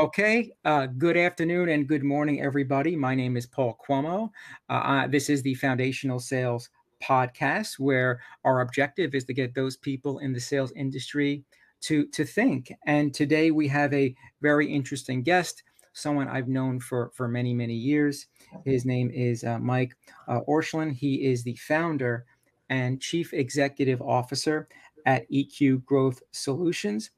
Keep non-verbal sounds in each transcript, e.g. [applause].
Okay, uh, good afternoon and good morning, everybody. My name is Paul Cuomo. Uh, uh, this is the Foundational Sales Podcast, where our objective is to get those people in the sales industry to, to think. And today we have a very interesting guest, someone I've known for, for many, many years. His name is uh, Mike uh, Orscheln. He is the founder and chief executive officer at EQ Growth Solutions,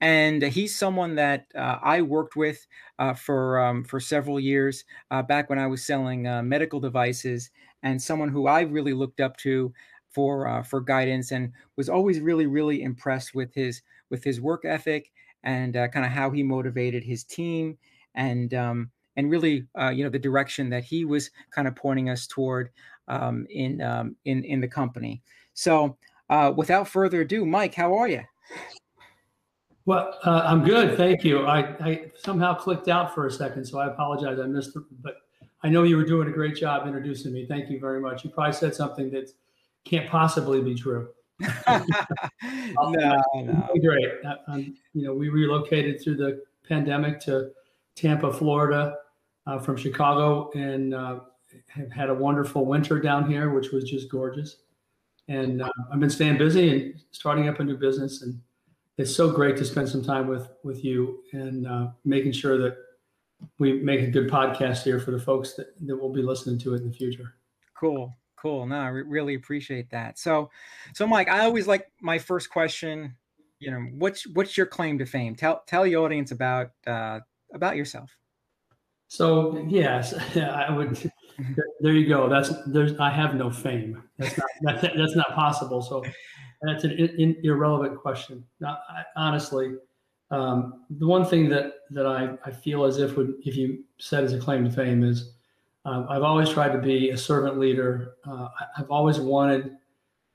and he's someone that uh, I worked with uh, for um, for several years uh, back when I was selling uh, medical devices, and someone who I really looked up to for uh, for guidance, and was always really really impressed with his with his work ethic and uh, kind of how he motivated his team and um, and really you know the direction that he was kind of pointing us toward um, in um, in in the company. So uh, without further ado, Mike, how are you? Well, uh, I'm good, thank you. I, I, somehow clicked out for a second, so I apologize. I missed, it, but I know you were doing a great job introducing me. Thank you very much. You probably said something that can't possibly be true. [laughs] [laughs] no, no. Great. Um, you know, we relocated through the pandemic to Tampa, Florida, uh, from Chicago, and uh, have had a wonderful winter down here, which was just gorgeous and uh, I've been staying busy and starting up a new business. And it's so great to spend some time with with you and uh, making sure that we make a good podcast here for the folks that, that will be listening to it in the future. Cool, cool. No, I re- really appreciate that. So, so Mike, I always like my first question. You know, what's what's your claim to fame? Tell tell the audience about uh, about yourself. So yes, [laughs] I would there you go. That's there's I have no fame. That's not [laughs] that's, that's not possible. So that's an in, irrelevant question. Now, I, honestly, um, the one thing that that I, I feel as if would if you said as a claim to fame is um, I've always tried to be a servant leader. Uh, I've always wanted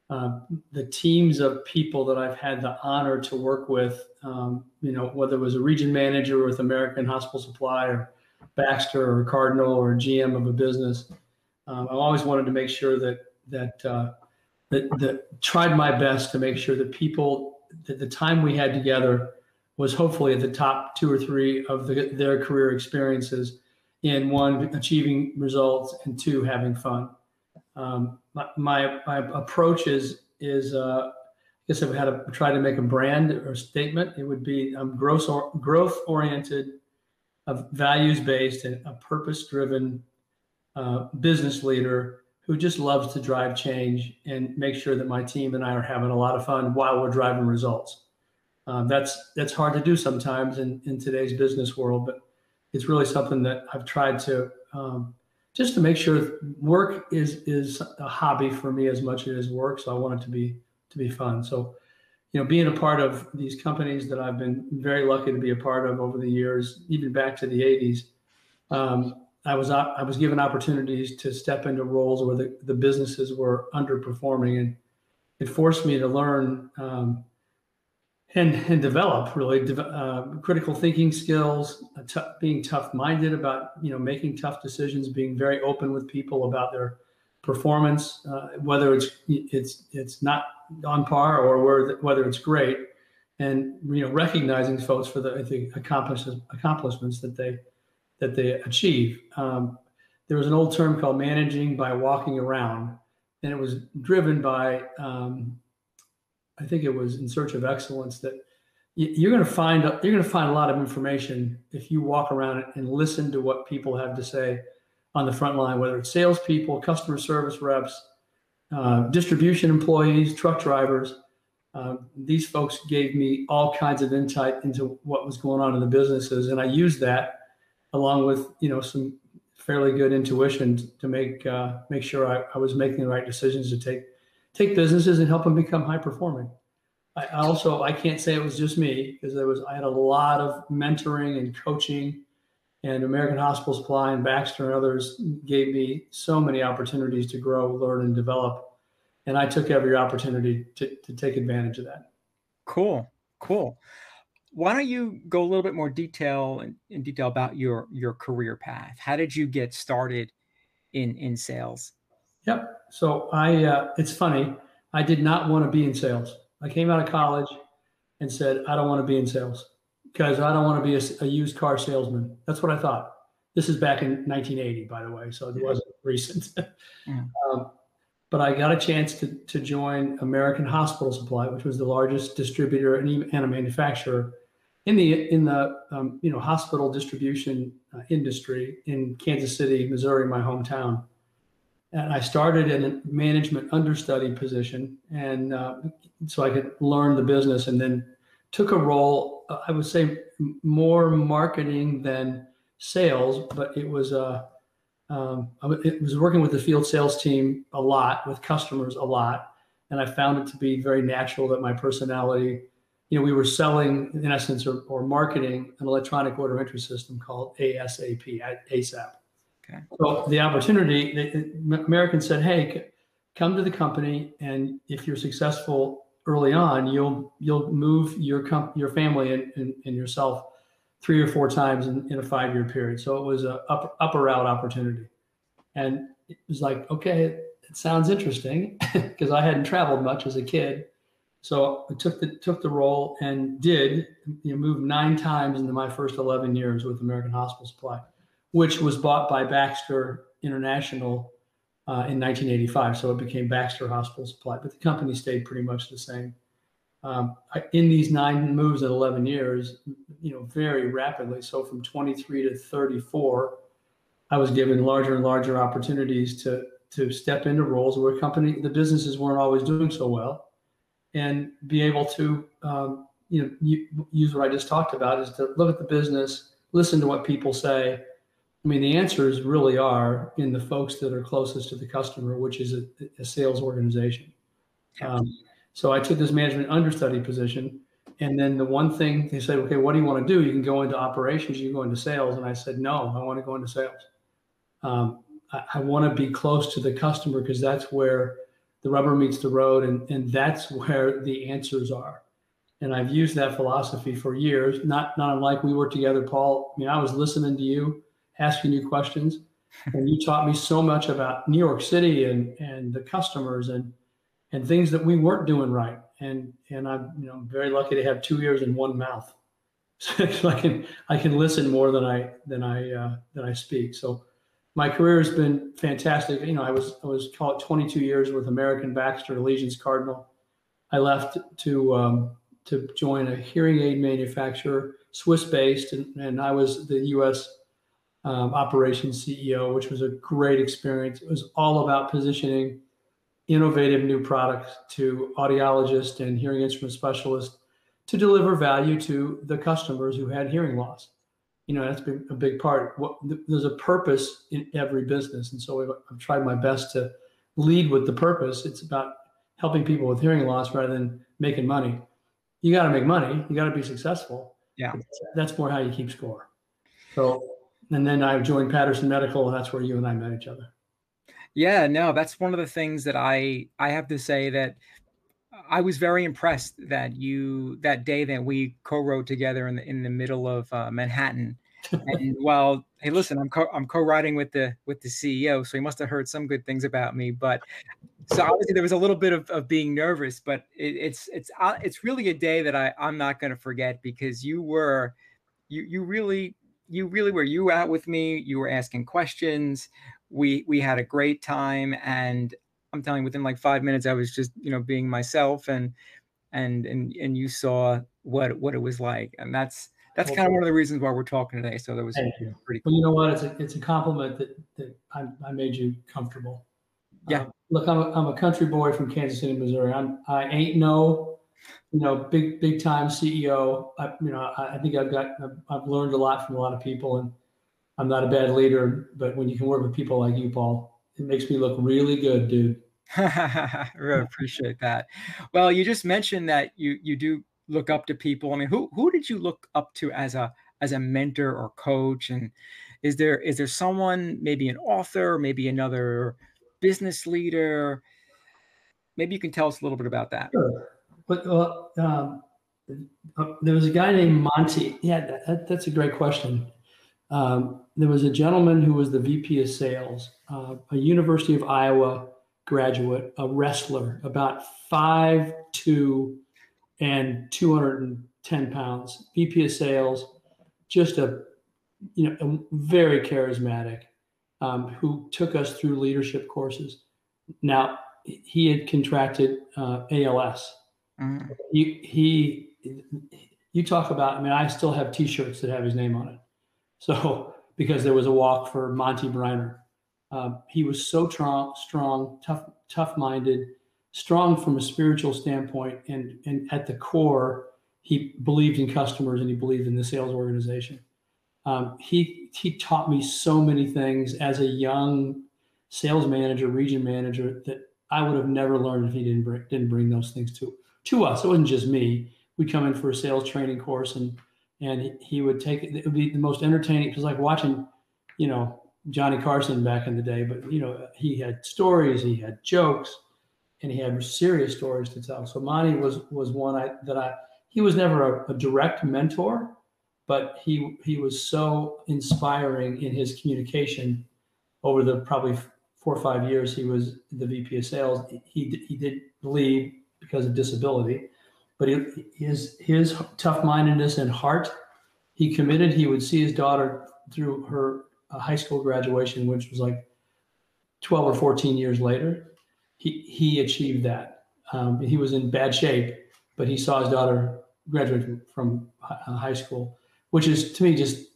uh, the teams of people that I've had the honor to work with. Um, you know, whether it was a region manager with American Hospital Supply or Baxter or Cardinal or GM of a business. Um, I always wanted to make sure that that, uh, that that tried my best to make sure that people that the time we had together was hopefully at the top two or three of the, their career experiences in one achieving results and two having fun. Um, my, my, my approach is is uh, I guess if I had to try to make a brand or statement, it would be I'm growth or, growth oriented a values based and a purpose driven uh, business leader who just loves to drive change and make sure that my team and I are having a lot of fun while we're driving results. Um, that's that's hard to do sometimes in, in today's business world, but it's really something that I've tried to um, just to make sure work is is a hobby for me as much as work. So I want it to be to be fun. So you know, being a part of these companies that I've been very lucky to be a part of over the years, even back to the 80s, um, I was I was given opportunities to step into roles where the, the businesses were underperforming, and it forced me to learn um, and and develop really uh, critical thinking skills, being tough minded about you know making tough decisions, being very open with people about their performance, uh, whether it's it's it's not on par or whether it's great, and you know recognizing folks for the think accomplishments that they that they achieve. Um, there was an old term called managing by walking around, and it was driven by um, I think it was in search of excellence that you're going to find you're going to find a lot of information if you walk around and listen to what people have to say on the front line, whether it's salespeople, customer service reps, uh, distribution employees, truck drivers. Uh, these folks gave me all kinds of insight into what was going on in the businesses, and I used that along with you know some fairly good intuition to make uh, make sure I, I, was making the right decisions to take take businesses and help them become high performing. I also I can't say it was just me because there was I had a lot of mentoring and coaching and American Hospital Supply and Baxter and others gave me so many opportunities to grow, learn, and develop. And I took every opportunity to, to take advantage of that. Cool, cool. Why don't you go a little bit more detail in, in detail about your your career path? How did you get started in in sales? Yep. So I, uh, it's funny. I did not want to be in sales. I came out of college and said, I don't want to be in sales. Because I don't want to be a, a, used car salesman. That's what I thought. This is back in 1980, by the way, so it wasn't recent. [laughs] yeah. um, but I got a chance to, to join American Hospital Supply, which was the largest distributor and, and a manufacturer in the in the um, you know hospital distribution uh, industry in Kansas City, Missouri, my hometown. And I started in a management understudy position, and uh, so I could learn the business, and then took a role. Uh, I would say more marketing than sales, but it was uh, um, it was working with the field sales team a lot, with customers a lot, and I found it to be very natural that my personality you know, we were selling, in essence, or, or marketing an electronic order entry system called ASAP, ASAP. Okay. So the opportunity, the, American said, "Hey, come to the company, and if you're successful early on, you'll you'll move your comp- your family and, and, and, yourself three or four times in, in a five year period." So it was a up, upper route opportunity, and it was like, okay, it sounds interesting [laughs] because I hadn't traveled much as a kid so I took the took the role and did you know, move nine times into my first 11 years with American Hospital Supply, which was bought by Baxter International uh, in 1985. So it became Baxter Hospital Supply, but the company stayed pretty much the same. Um, in these nine moves in 11 years, you know, very rapidly. So from 23 to 34, I was given larger and larger opportunities to to step into roles where company the businesses weren't always doing so well and be able to um, you know use what I just talked about is to look at the business, listen to what people say. I mean, the answers really are in the folks that are closest to the customer, which is a, a sales organization. Um, so I took this management understudy position. And then the one thing they said, okay, what do you want to do? You can go into operations, you can go into sales. And I said, no, I want to go into sales. Um, I, I want to be close to the customer because that's where the rubber meets the road, and, and that's where the answers are. And I've used that philosophy for years, not, not unlike we worked together, Paul. I mean, I was listening to you, asking you questions, and you taught me so much about New York City and, and the customers and, and things that we weren't doing right. And, and I'm you know, very lucky to have two ears and one mouth. [laughs] So I can, I can listen more than I, than I, uh, than I speak. So my career has been fantastic. You know, I was I was called 22 years with American Baxter Allegiance Cardinal. I left to um, to join a hearing aid manufacturer, Swiss based, and, and I was the U.S. Um, operations CEO, which was a great experience. It was all about positioning innovative new products to audiologists and hearing instrument specialists to deliver value to the customers who had hearing loss. You know that's been a big part. What, there's a purpose in every business and so I've, I've, tried my best to lead with the purpose. It's about helping people with hearing loss rather than making money. You got to make money. You got to be successful. Yeah. That's more how you keep score. So and then i joined patterson medical and that's where you and i met each other. Yeah no that's one of the things that i i have to say that I was very impressed that you that day that we co-wrote together in the in the middle of uh, Manhattan. [laughs] And while hey listen i'm co- i'm co-writing with the with the ceo so he must have heard some good things about me but so obviously there was a little bit of, of being nervous but it, it's it's uh, it's really a day that i i'm not going to forget because you were you you really you really were you were out with me you were asking questions we we had a great time and i'm telling you within like five minutes i was just you know being myself and and and and you saw what what it was like and that's that's kind of one of the reasons why we're talking today. So that was you. pretty cool. Well, you know what? It's a, it's a compliment that, that I, I made you comfortable. Yeah. Uh, look, I'm a, I'm a country boy from Kansas City, Missouri. I'm, I ain't no, you know, big, big time CEO. I, you know, I, I think I've got, I've learned a lot from a lot of people and I'm not a bad leader, but when you can work with people like you, Paul, it makes me look really good, dude. I [laughs] really appreciate that. Well, you just mentioned that you you do look up to people? I mean, who who did you look up to as a as a mentor or coach? And is there is there someone, maybe an author, maybe another business leader? Maybe you can tell us a little bit about that. Sure. But uh, um, uh, there was a guy named Monty. Yeah, that, that, that's a great question. Um, there was a gentleman who was the VP of sales, uh, a University of Iowa graduate, a wrestler, about five two and 210 pounds. VP of sales, just a you know a very charismatic, um, who took us through leadership courses. Now he had contracted uh, ALS. Mm. He, you talk about. I mean, I still have T-shirts that have his name on it. So [laughs] because there was a walk for Monty Briner, um, he was so strong, strong, tough, tough-minded, strong from a spiritual standpoint, and and at the core, he believed in customers and he believed in the sales organization. Um, he he taught me so many things as a young sales manager, region manager that I would have never learned if he didn't bring, didn't bring those things to to us. It wasn't just me. We'd come in for a sales training course and and he would take it. It would be the most entertaining. It was like watching, you know, Johnny Carson back in the day. But you know, he had stories, he had jokes, and he had serious stories to tell. So Monty was was one I that I. He was never a, a direct mentor, but he he was so inspiring in his communication over the probably four or five years he was the VP of sales. He he did leave because of disability, but he, his his tough mindedness and heart, he committed. He would see his daughter through her uh, high school graduation, which was like twelve or fourteen years later. He he achieved that. Um, he was in bad shape, but he saw his daughter graduate from, from uh, high school which is to me just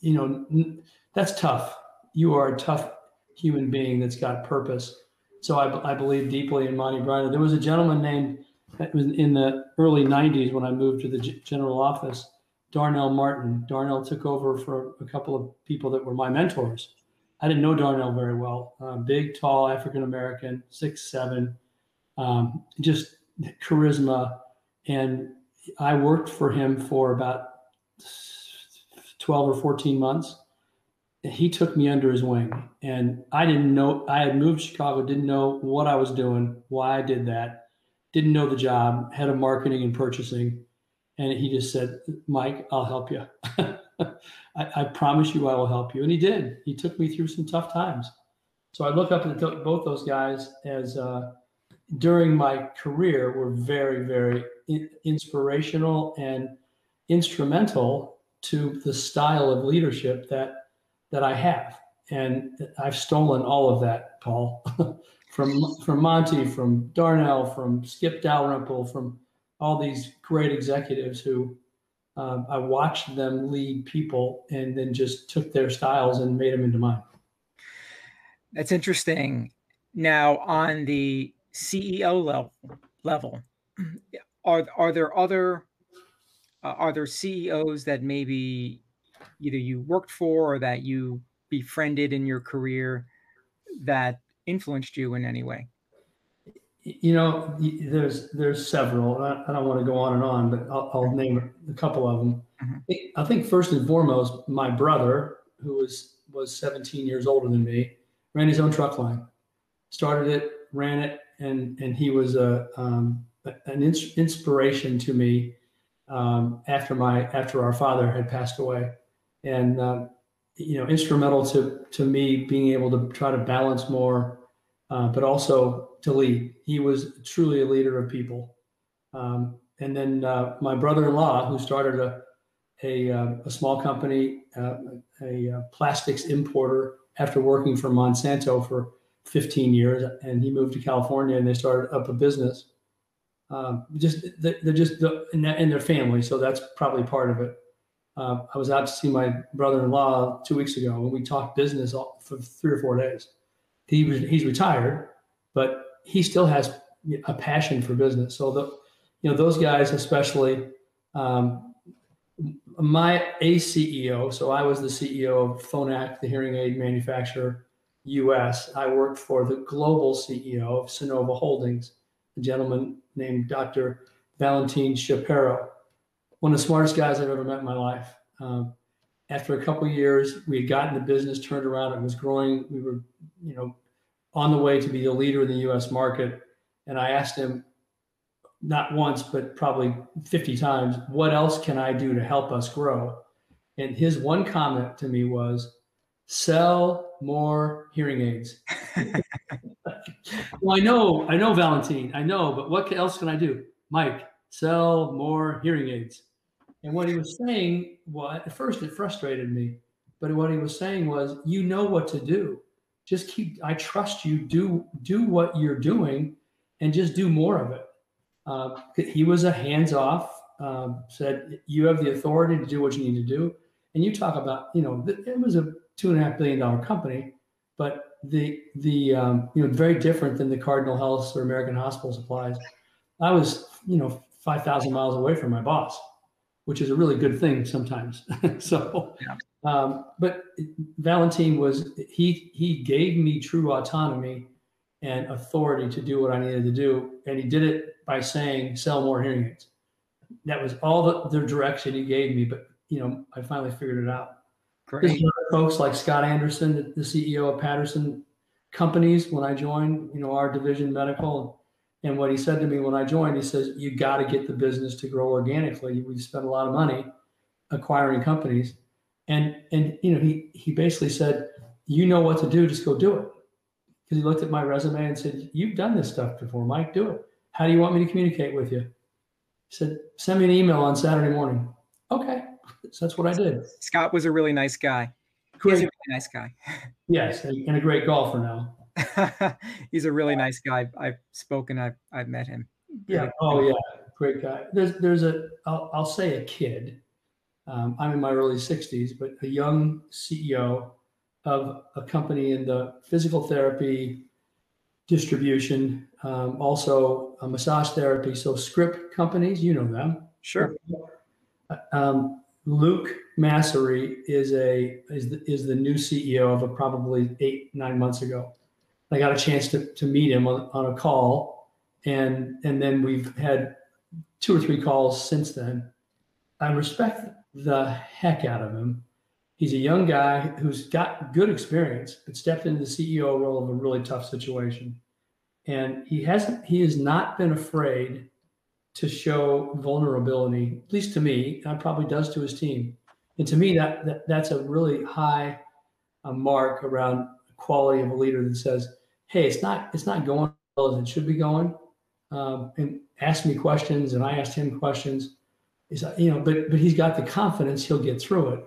you know that's tough you are a tough human being that's got purpose so i, I believe deeply in monty briner there was a gentleman named in the early 90s when i moved to the general office darnell martin. Darnell took over for a couple of people that were my mentors. I didn't know darnell very well. Uh, big tall african american six seven. Um, just charisma. And i worked for him for about 12 or 14 months. He took me under his wing. And I didn't know, I had moved to Chicago, didn't know what I was doing, why I did that, didn't know the job, head of marketing and purchasing. And he just said, Mike, I'll help you. [laughs] I, I, promise you I will help you. And he did. He took me through some tough times. So I look up to both those guys as uh, during my career were very, very in- inspirational and instrumental to the style of leadership that that I have. And I've stolen all of that, Paul, [laughs] from from Monty, from Darnell, from Skip Dalrymple, from all these great executives who um, I watched them lead people and then just took their styles and made them into mine. That's interesting. Now, on the CEO level, level [clears throat] are are there other uh, are there CEOs that maybe either you worked for or that you befriended in your career that influenced you in any way? You know, there's there's several. I, I don't want to go on and on, but I'll, I'll name a couple of them. Mm-hmm. I think first and foremost, my brother, who was was 17 years older than me, ran his own truck line, started it, ran it, and and he was a um, an ins- inspiration to me um, after my after our father had passed away, and um, you know instrumental to to me being able to try to balance more, uh, but also to lead. He was truly a leader of people. Um, and then uh, my brother-in-law, who started a a, uh, a small company, uh, a, a, plastics importer, after working for Monsanto for 15 years, and he moved to California and they started up a business um, just they're just the, in, their family, so that's probably part of it. Uh, I was out to see my brother-in-law two weeks ago, and we talked business all, for three or four days. He was he's retired, but he still has a passion for business. So the you know those guys, especially um, my a CEO. So I was the CEO of Phonak, the hearing aid manufacturer, U.S. I worked for the global CEO of Sonova Holdings a gentleman named Dr. Valentin Chapero, one of the smartest guys I've ever met in my life. Um, after a couple years, we had gotten the business turned around. It was growing. We were, you know, on the way to be the leader in the U.S. market. And I asked him, not once, but probably 50 times, what else can I do to help us grow? And his one comment to me was, sell more hearing aids. [laughs] well, I know, I know, Valentine, I know, but what else can I do? Mike, sell more hearing aids. And what he was saying, well, at first it frustrated me, but what he was saying was, you know what to do. Just keep. I trust you. Do do what you're doing, and just do more of it. Uh, he was a hands off. Um, said you have the authority to do what you need to do. And you talk about, you know, it was a two and a half billion dollar company, but the the um, you know very different than the Cardinal Health or American Hospital Supplies. I was, you know, five thousand miles away from my boss which is a really good thing sometimes. [laughs] so, yeah. um, but Valentine was he he gave me true autonomy and authority to do what I needed to do, and he did it by saying sell more hearing aids. That was all the, the direction he gave me. But you know, I finally figured it out. Great. folks like Scott Anderson, the CEO of Patterson Companies, when I joined, you know, our division medical and what he said to me when I joined, he says, You got to get the business to grow organically. We spent a lot of money acquiring companies. And and you know, he he basically said, You know what to do, just go do it. Because he looked at my resume and said, You've done this stuff before, Mike, do it. How do you want me to communicate with you? He said, Send me an email on Saturday morning. Okay. So that's what I did. Scott was a really nice guy. Great. He's a really nice guy. [laughs] Yes, and a great golfer now. [laughs] he's a really nice guy. I've spoken. I've I've met him. Yeah. Oh yeah, great guy. There's there's a I'll, I'll say a kid. Um, I'm in my early 60s, but a young CEO of a company in the physical therapy distribution, um, also a massage therapy. So Scrip companies, you know them. Sure. Um, Luke Massery is a is the, is the new CEO of a probably eight nine months ago. I got a chance to, to meet him on, on a call, and and then we've had two or three calls since then. I respect the heck out of him. He's a young guy who's got good experience, but stepped into the CEO role of a really tough situation. And he hasn't, he has not been afraid to show vulnerability, at least to me, and probably does to his team. And to me, that, that that's a really high uh, mark around quality of a leader that says, "Hey, it's not it's not going well as it should be going," um, and ask me questions, and I asked him questions. Is you know, but but he's got the confidence he'll get through it,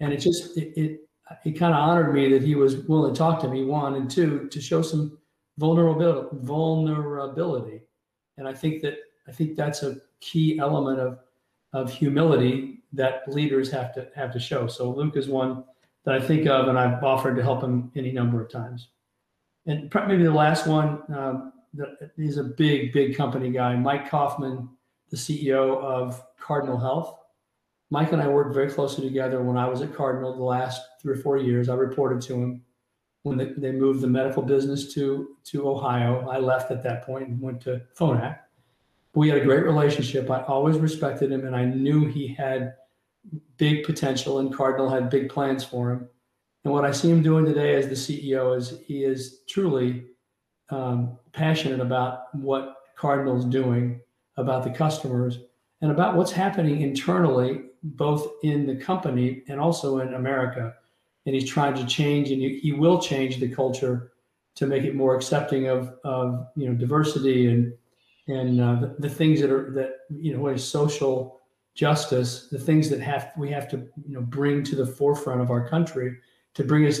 and it just it it, it kind of honored me that he was willing to talk to me. One and two to show some vulnerability vulnerability, and I think that I think that's a key element of of humility that leaders have to have to show. So Luke is one that I think of, and I've offered to help him any number of times. And maybe the last one um, he's a big, big company guy, Mike Kaufman, the CEO of Cardinal Health. Mike and I worked very closely together when I was at Cardinal the last three or four years. I reported to him when they, they moved the medical business to, to Ohio. I left at that point and went to Phonak. We had a great relationship. I always respected him, and I knew he had big potential, and Cardinal had big plans for him. And what I see him doing today as the CEO is he is truly um, passionate about what Cardinal's doing, about the customers, and about what's happening internally, both in the company and also in America. And he's trying to change, and he will change the culture to make it more accepting of, of you know diversity and and uh, the, the, things that are that you know is social justice, the things that have we have to you know bring to the forefront of our country to bring us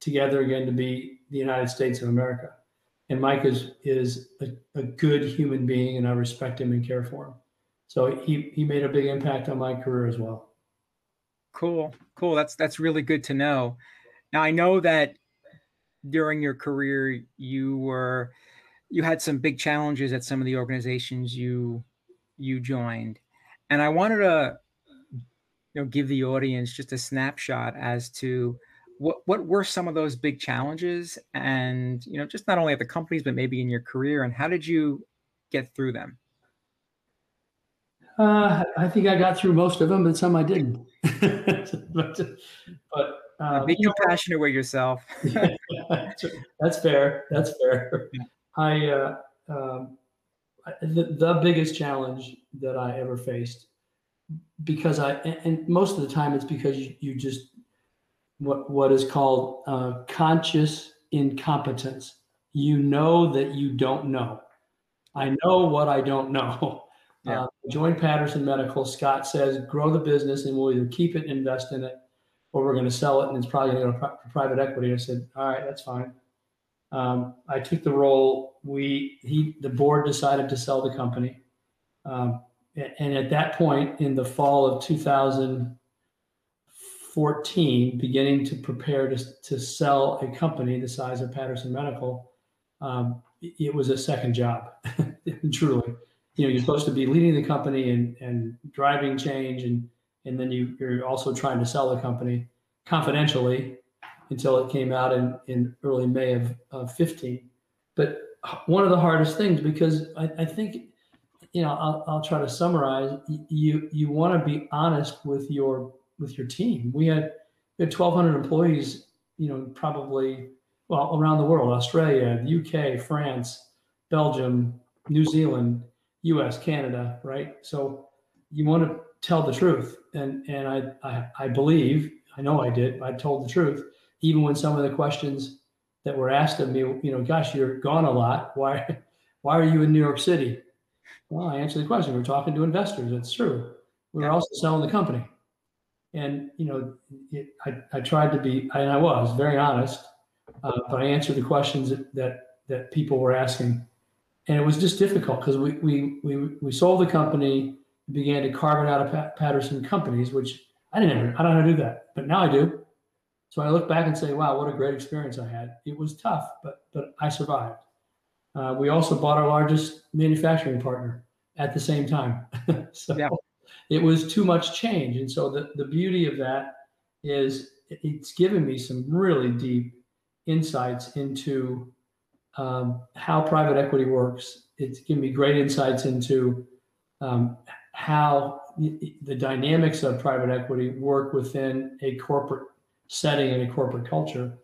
together again to be the United States of America. And Mike is is a, a good human being, and I respect him and care for him. So he he made a big impact on my career as well. Cool, cool. That's that's really good to know. Now I know that during your career you were you had some big challenges at some of the organizations you you joined and I wanted to you know give the audience just a snapshot as to what what were some of those big challenges? And you know just not only at the companies but maybe in your career and how did you get through them? Uh, i think i got through most of them but some i didn't. [laughs] But, but uh, be compassionate with yourself. [laughs] That's fair that's fair. I uh, um, the, the biggest challenge that I ever faced because I and most of the time it's because you, you just what what is called uh, conscious incompetence. You know that you don't know. I know what I don't know. [laughs] Yeah. Uh, joined Patterson Medical. Scott says, grow the business and we'll either keep it and invest in it or we're going to sell it and it's probably going to go to private equity. I said, all right, that's fine. Um, I took the role. We, he, the board decided to sell the company. Um, and at that point in the fall of 2014, beginning to prepare to, to sell a company the size of Patterson Medical, um, it was a second job, [laughs] truly. You know, you're supposed to be leading the company and, and driving change, and and then you, you're also trying to sell the company confidentially until it came out in, in early May of, of 15. But one of the hardest things, because I, I think you know, I'll, I'll try to summarize. You you want to be honest with your with your team. We had we had 1,200 employees. You know, probably well around the world: Australia, the UK, France, Belgium, New Zealand, U.S., Canada. Right. So you want to tell the truth, and and I I, I believe I know I did. I told the truth, even when some of the questions that were asked of me, you know, gosh, you're gone a lot. Why why are you in New York City? Well, I answered the question. We're talking to investors. It's true. We are also selling the company. And, you know, it, I, I tried to be, and I was very honest, uh, but I answered the questions that, that, that people were asking. And it was just difficult because we, we, we, we sold the company, began to carve it out of Patterson companies, which I didn't ever, I don't know how to do that, but now I do. So I look back and say, wow, what a great experience I had. It was tough, but, but I survived. Uh, we also bought our largest manufacturing partner at the same time. [laughs] so yeah. It was too much change. And so the, the beauty of that is it's given me some really deep insights into um, how private equity works. It's given me great insights into um, how the dynamics of private equity work within a corporate setting and a corporate culture.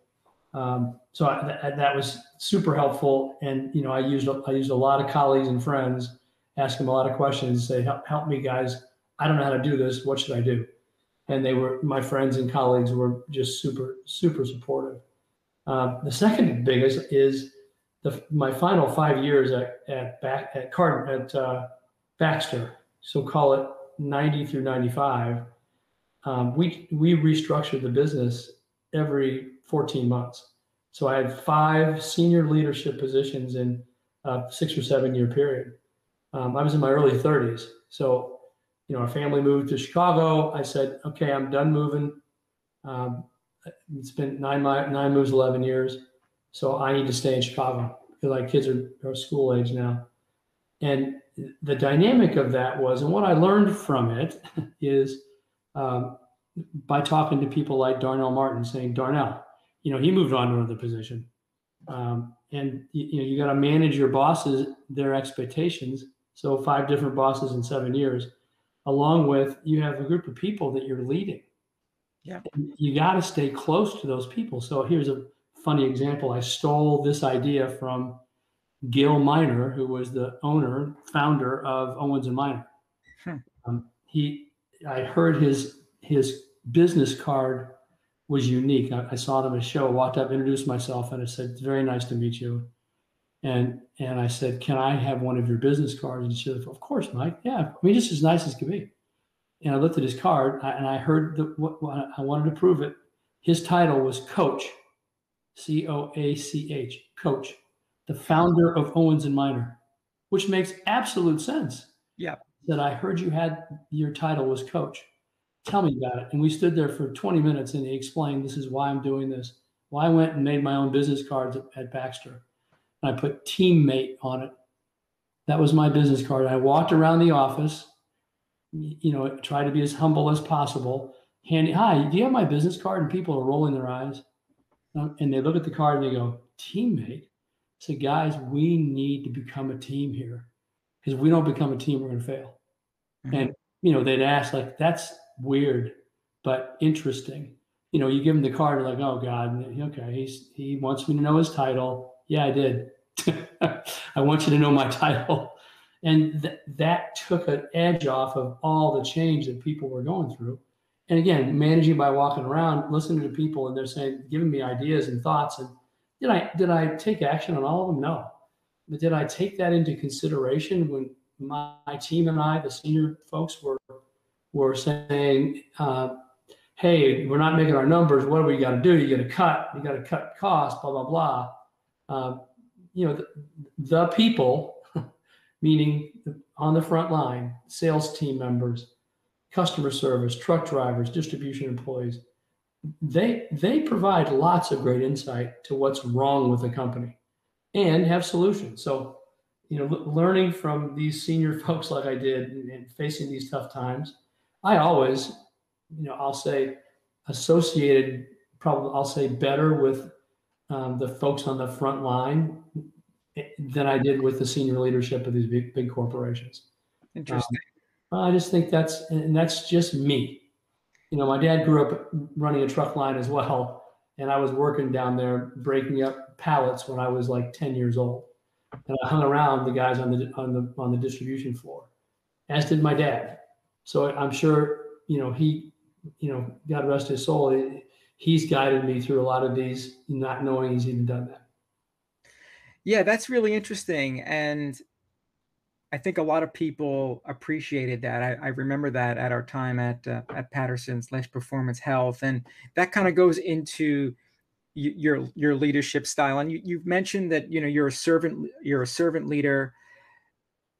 Um, so I, that, that was super helpful. And, you know, I used, I used a lot of colleagues and friends, ask them a lot of questions, say, help, help me guys. I don't know how to do this. What should I do? And they were, my friends and colleagues were just super, super supportive. Um, the second biggest is the, my final five years at, at back at Card at uh, Baxter. So call it 90 through 95. Um, we, we restructured the business every 14 months. So I had five senior leadership positions in a six or seven year period. Um, I was in my early 30s. So, you know, our family moved to Chicago. I said, okay, I'm done moving. Um, it's been nine, nine moves, 11 years. So I need to stay in Chicago because my kids are, are school age now. And the dynamic of that was, and what I learned from it [laughs] is um, by talking to people like Darnell Martin, saying, Darnell, you know, he moved on to another position. Um, and you, you know, you got to manage your bosses, their expectations. So five different bosses in seven years, along with you have a group of people that you're leading. Yeah. You got to stay close to those people. So here's a funny example. I stole this idea from Gil Minor, who was the owner, founder of Owens and Minor. Hmm. Um, he, I heard his his business card was unique. I, I saw them at a show, walked up, introduced myself, and I said, "It's very nice to meet you." And and I said, "Can I have one of your business cards?" And she said, "Of course, Mike. Yeah, I mean, just as nice as could be." And I looked at his card, and I heard the, what, what I wanted to prove it. His title was Coach, C O A C H, Coach, the founder of Owens and Minor, which makes absolute sense. Yeah. That I heard you had your title was Coach tell me about it. And we stood there for 20 minutes and he explained, this is why I'm doing this. Why well, I went and made my own business cards at, at Baxter. And I put teammate on it. That was my business card. I walked around the office, you know, try to be as humble as possible. Handy, hi, do you have my business card? And people are rolling their eyes. And they look at the card and they go, teammate? I said, guys, we need to become a team here. Because if we don't become a team, we're going to fail. Mm-hmm. And, you know, they'd ask, like, that's weird, but interesting. You know, you give him the card, like, oh God, okay, he's he wants me to know his title. Yeah, I did. [laughs] I want you to know my title. And th- that took an edge off of all the change that people were going through. And again, managing by walking around, listening to people, and they're saying, giving me ideas and thoughts. And did I did I take action on all of them? No. But did I take that into consideration when my team and I, the senior folks, were were saying, uh, "Hey, we're not making our numbers. What do we got to do? You got to cut. You got to cut costs. Blah blah blah." Uh, you know, the, the people, [laughs] meaning on the front line, sales team members, customer service, truck drivers, distribution employees, they they provide lots of great insight to what's wrong with the company and have solutions. So, you know, learning from these senior [laughs] folks like I did and facing these tough times, I always, you know, I'll say associated probably I'll say better with um, the folks on the front line than I did with the senior leadership of these big, big corporations. Interesting. Um, I just think that's, and that's just me. You know, my dad grew up running a truck line as well, and I was working down there breaking up pallets when I was like 10 years old. And I hung around the guys on the on the on the distribution floor, as did my dad. So I'm sure, you know, he, you know, God rest his soul, he's guided me through a lot of these, not knowing he's even done that. Yeah, that's really interesting. And I think a lot of people appreciated that. I, I remember that at our time at uh, at Patterson slash Performance Health, and that kind of goes into your your leadership style. And you, you've mentioned that you know you're a servant you're a servant leader,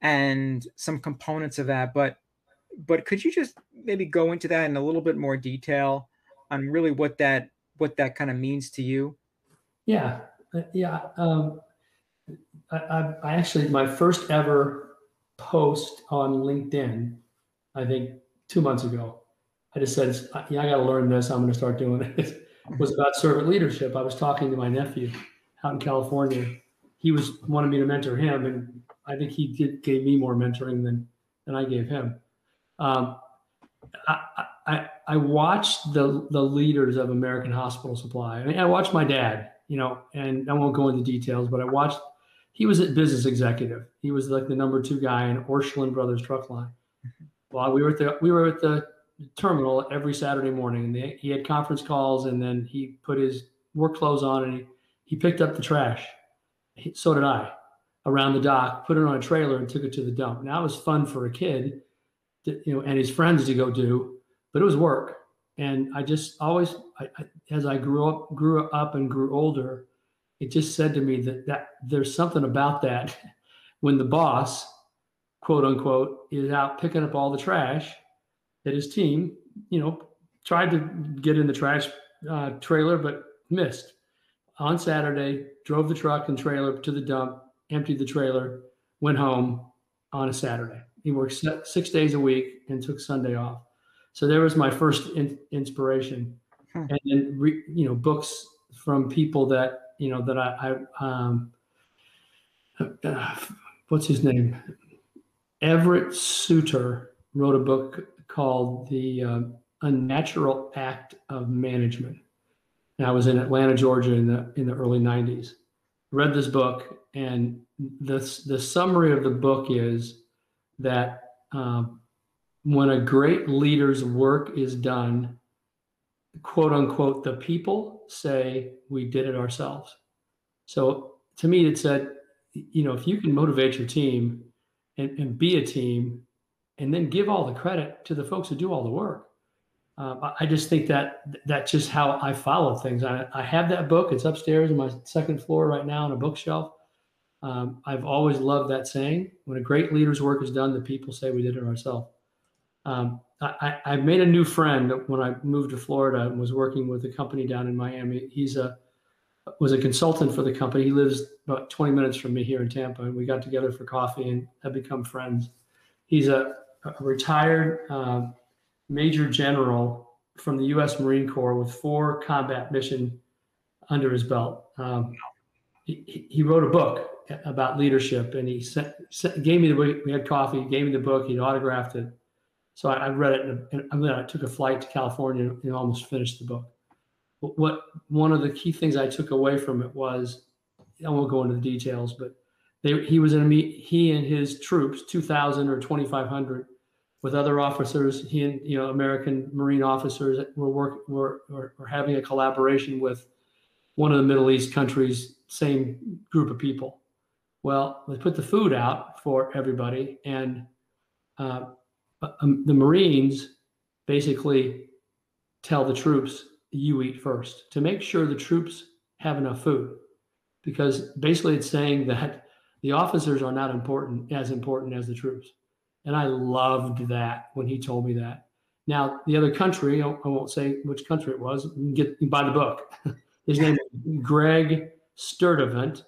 and some components of that. But but could you just maybe go into that in a little bit more detail on really what that what that kind of means to you? Yeah, uh, yeah. Um, I, I, actually my first ever post on LinkedIn, I think two months ago. I just said, yeah, I got to learn this. I'm going to start doing [laughs] it. was about servant leadership. I was talking to my nephew out in California. He was wanted me to mentor him, and I think he did, gave me more mentoring than than I gave him. Um, I, I, I watched the the leaders of American Hospital Supply. I, mean, I watched my dad, you know, and I won't go into details, but I watched he was a business executive. He was like the number two guy in Orscheln Brothers truck line. Mm-hmm. Well, we were at the we were at the terminal every Saturday morning, and they, he had conference calls, and then he put his work clothes on, and he he picked up the trash. He, so did I around the dock, put it on a trailer, and took it to the dump. Now it was fun for a kid, to, you know, and his friends to go do, but it was work. And I just always, I, I, as I grew up, grew up and grew older, it just said to me that, that there's something about that [laughs] when the boss, quote unquote, is out picking up all the trash that his team, you know, tried to get in the trash uh, trailer but missed. On Saturday, drove the truck and trailer to the dump, emptied the trailer, went home on a Saturday. He worked six days a week and took Sunday off. So there was my first in, inspiration, hmm. and then re, you know books from people that you know that I, I um, uh, [sighs] what's his name? Everett Suter wrote a book called "The uh, Unnatural Act of Management." And I was in Atlanta, Georgia, in the in the early '90s. Read this book, and the the summary of the book is that um, when a great leader's work is done, quote unquote, the people say we did it ourselves. So to me, it said, you know, if you can motivate your team and, and be a team and then give all the credit to the folks who do all the work. Um, I just think that that's just how I follow things. I, I have that book. It's upstairs on my second floor right now on a bookshelf. Um, I've always loved that saying. When a great leader's work is done, the people say we did it ourselves. Um, I, I made a new friend when I moved to Florida and was working with a company down in Miami. He's a was a consultant for the company. He lives about 20 minutes from me here in Tampa, and we got together for coffee and have become friends. He's a, a retired uh, major general from the U.S. Marine Corps with four combat mission under his belt. Um, he, he, wrote a book about leadership, and he sent, sent, gave me the we had coffee, gave me the book, he autographed it so I, I read it, and, I took a flight to California and almost finished the book. But what one of the key things I took away from it was, I won't go into the details, but they, he was in a meet. He and his troops, two thousand or twenty five hundred, with other officers. He and you know American Marine officers were work were, were, were having a collaboration with one of the Middle East countries, same group of people. Well, they put the food out for everybody, and uh, um, the Marines basically tell the troops, "You eat first to make sure the troops have enough food," because basically it's saying that the officers are not important as important as the troops. And I loved that when he told me that. Now, the other country, I won't say which country it was, get buy the book. [laughs] His name is Greg Sturdevant.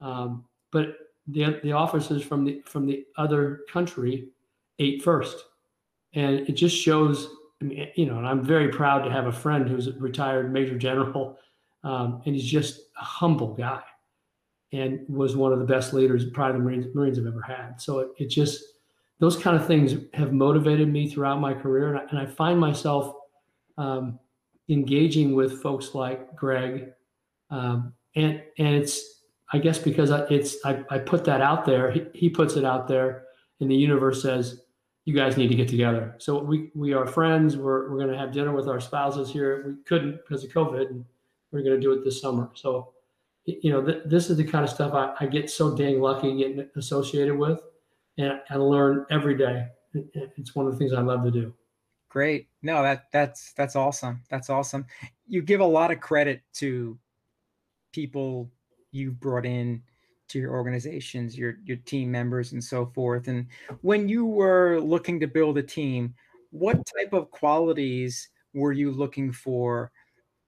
Um, but the, the officers from the from the other country ate first. And it just shows, I mean, you know, and I'm very proud to have a friend who's a retired major general, um, and he's just a humble guy and was one of the best leaders probably the Marines, Marines have ever had. So it, it just, those kind of things have motivated me throughout my career. And I, and I find myself um, engaging with folks like Greg. Um, and, and it's, I guess because it's, I, I put that out there, he, he puts it out there and the universe says, you guys need to get together. So we, we are friends. We're, we're going to have dinner with our spouses here. We couldn't because of COVID and we're going to do it this summer. So you know, th- this is the kind of stuff I, I, get so dang lucky getting associated with, and I learn every day. It's one of the things I love to do. Great. No, that that's that's awesome. That's awesome. You give a lot of credit to people you brought in to your organizations, your your team members, and so forth. And when you were looking to build a team, what type of qualities were you looking for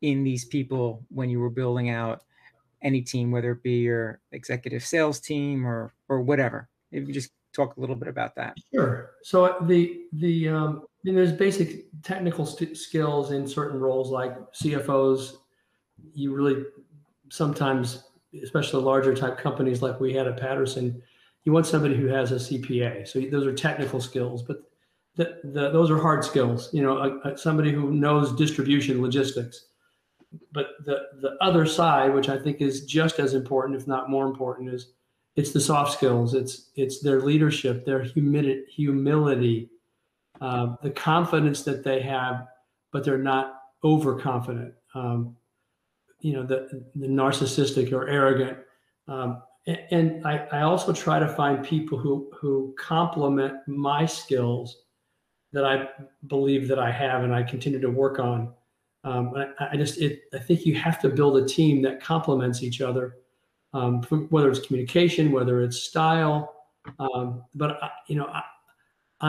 in these people when you were building out any team, whether it be your executive sales team or or whatever. If you just talk a little bit about that. Sure. So the the um, I mean, there's basic technical st- skills in certain roles like CFOs. You really sometimes, especially larger type companies like we had at Patterson, you want somebody who has a CPA. So those are technical skills, but the, the, those are hard skills. You know, a, a, somebody who knows distribution logistics but the the other side, which I think is just as important, if not more important, is it's the soft skills. It's it's their leadership, their humility, humility, uh, the confidence that they have, but they're not overconfident. Um, you know, the the narcissistic or arrogant. Um, and, I, I also try to find people who who complement my skills that I believe that I have and I continue to work on. Um, I, I, just it, I think you have to build a team that complements each other, um, whether it's communication, whether it's style. Um, but I, you know, I,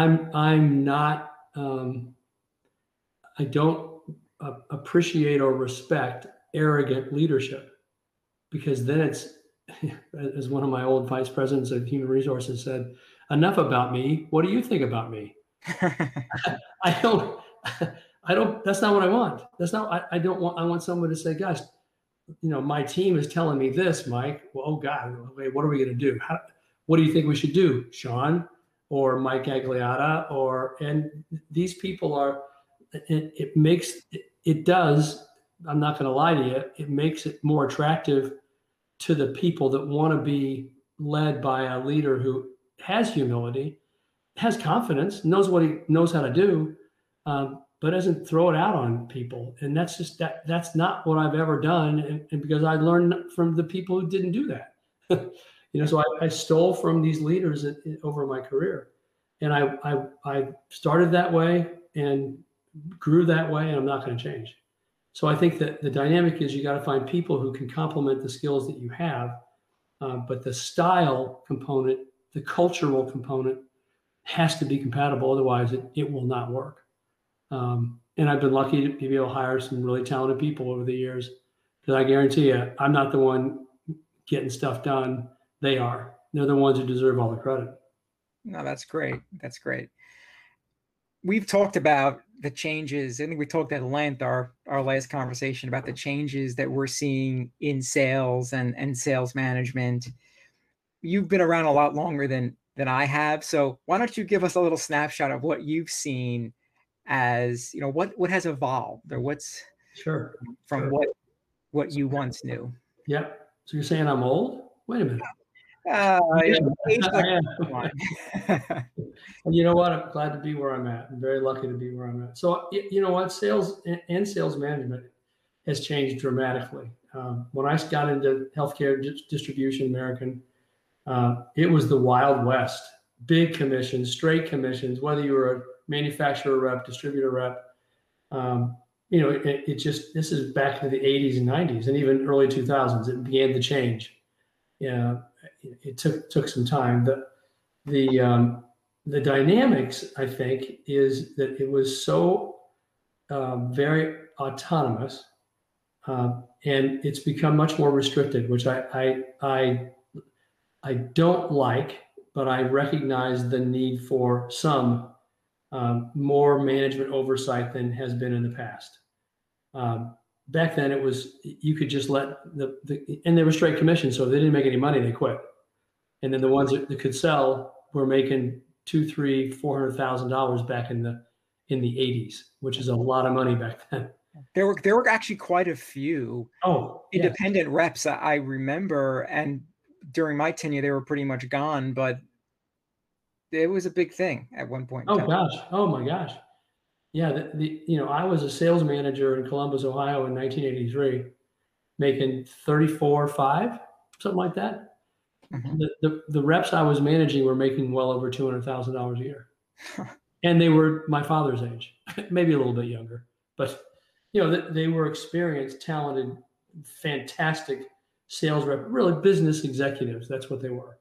am I'm, I'm not um, I don't uh, appreciate or respect arrogant leadership because then it's [laughs] as one of my old vice presidents of human resources said, enough about me. What do you think about me? [laughs] [laughs] I don't. I don't. That's not what I want. That's not. I, I don't want. I want someone to say, gosh you know, my team is telling me this, Mike. Well, oh God, wait, what are we going to do? How, what do you think we should do, Sean or Mike Agliata? Or and these people are. It, it makes it, it does. I'm not going to lie to you. It makes it more attractive to the people that want to be led by a leader who has humility, has confidence, knows what he knows how to do, um, but doesn't throw it out on people. And that's just that that's not what I've ever done. And, and because I learned from the people who didn't do that. [laughs] you know, so I, I, stole from these leaders over my career. And I, I, I started that way and grew that way, and I'm not going to change. So I think that the dynamic is you got to find people who can complement the skills that you have, uh, but the style component, the cultural component, has to be compatible. Otherwise, it, it will not work. Um, and I've been lucky to be able to hire some really talented people over the years. Because I guarantee you, I'm not the one getting stuff done. They are. They're the ones who deserve all the credit. No, that's great. That's great. We've talked about the changes. I think we talked at length our our last conversation about the changes that we're seeing in sales and and sales management. You've been around a lot longer than than I have, so why don't you give us a little snapshot of what you've seen as you know what what has evolved or what's sure from sure. what what you once knew yep so you're saying i'm old wait a minute uh, [laughs] you know what i'm glad to be where i'm at i'm very lucky to be where i'm at so you know what sales and sales management has changed dramatically um, when i got into healthcare distribution american uh, it was the Wild West. Big commissions, straight commissions, whether you were a manufacturer rep, distributor rep. Um, you know, it, it, just, this is back to the 80s and 90s and even early 2000s. It began to change. Yeah, it, it took took some time. The, the, um, the dynamics, I think, is that it was so um, very autonomous, uh, and it's become much more restricted, which I, I I I don't like, but I recognize the need for some um, more management oversight than has been in the past. Um, back then, it was you could just let the, the and they were straight commission, so if they didn't make any money, they quit. And then the ones that, that could sell were making two, three, four hundred thousand dollars back in the in the eighties, which is a lot of money back [laughs] then. There were there were actually quite a few oh independent yes. reps I remember, and during my tenure they were pretty much gone, but it was a big thing at one point. Oh gosh, oh my gosh, yeah. The, the you know I was a sales manager in Columbus, Ohio in 1983, making 34 five something like that. Mm-hmm. The, the, the reps I was managing were making well over two hundred thousand dollars a year, [laughs] and they were my father's age, [laughs] maybe a little bit younger, but you know they, they were experienced, talented, fantastic sales rep, really business executives. That's what they were.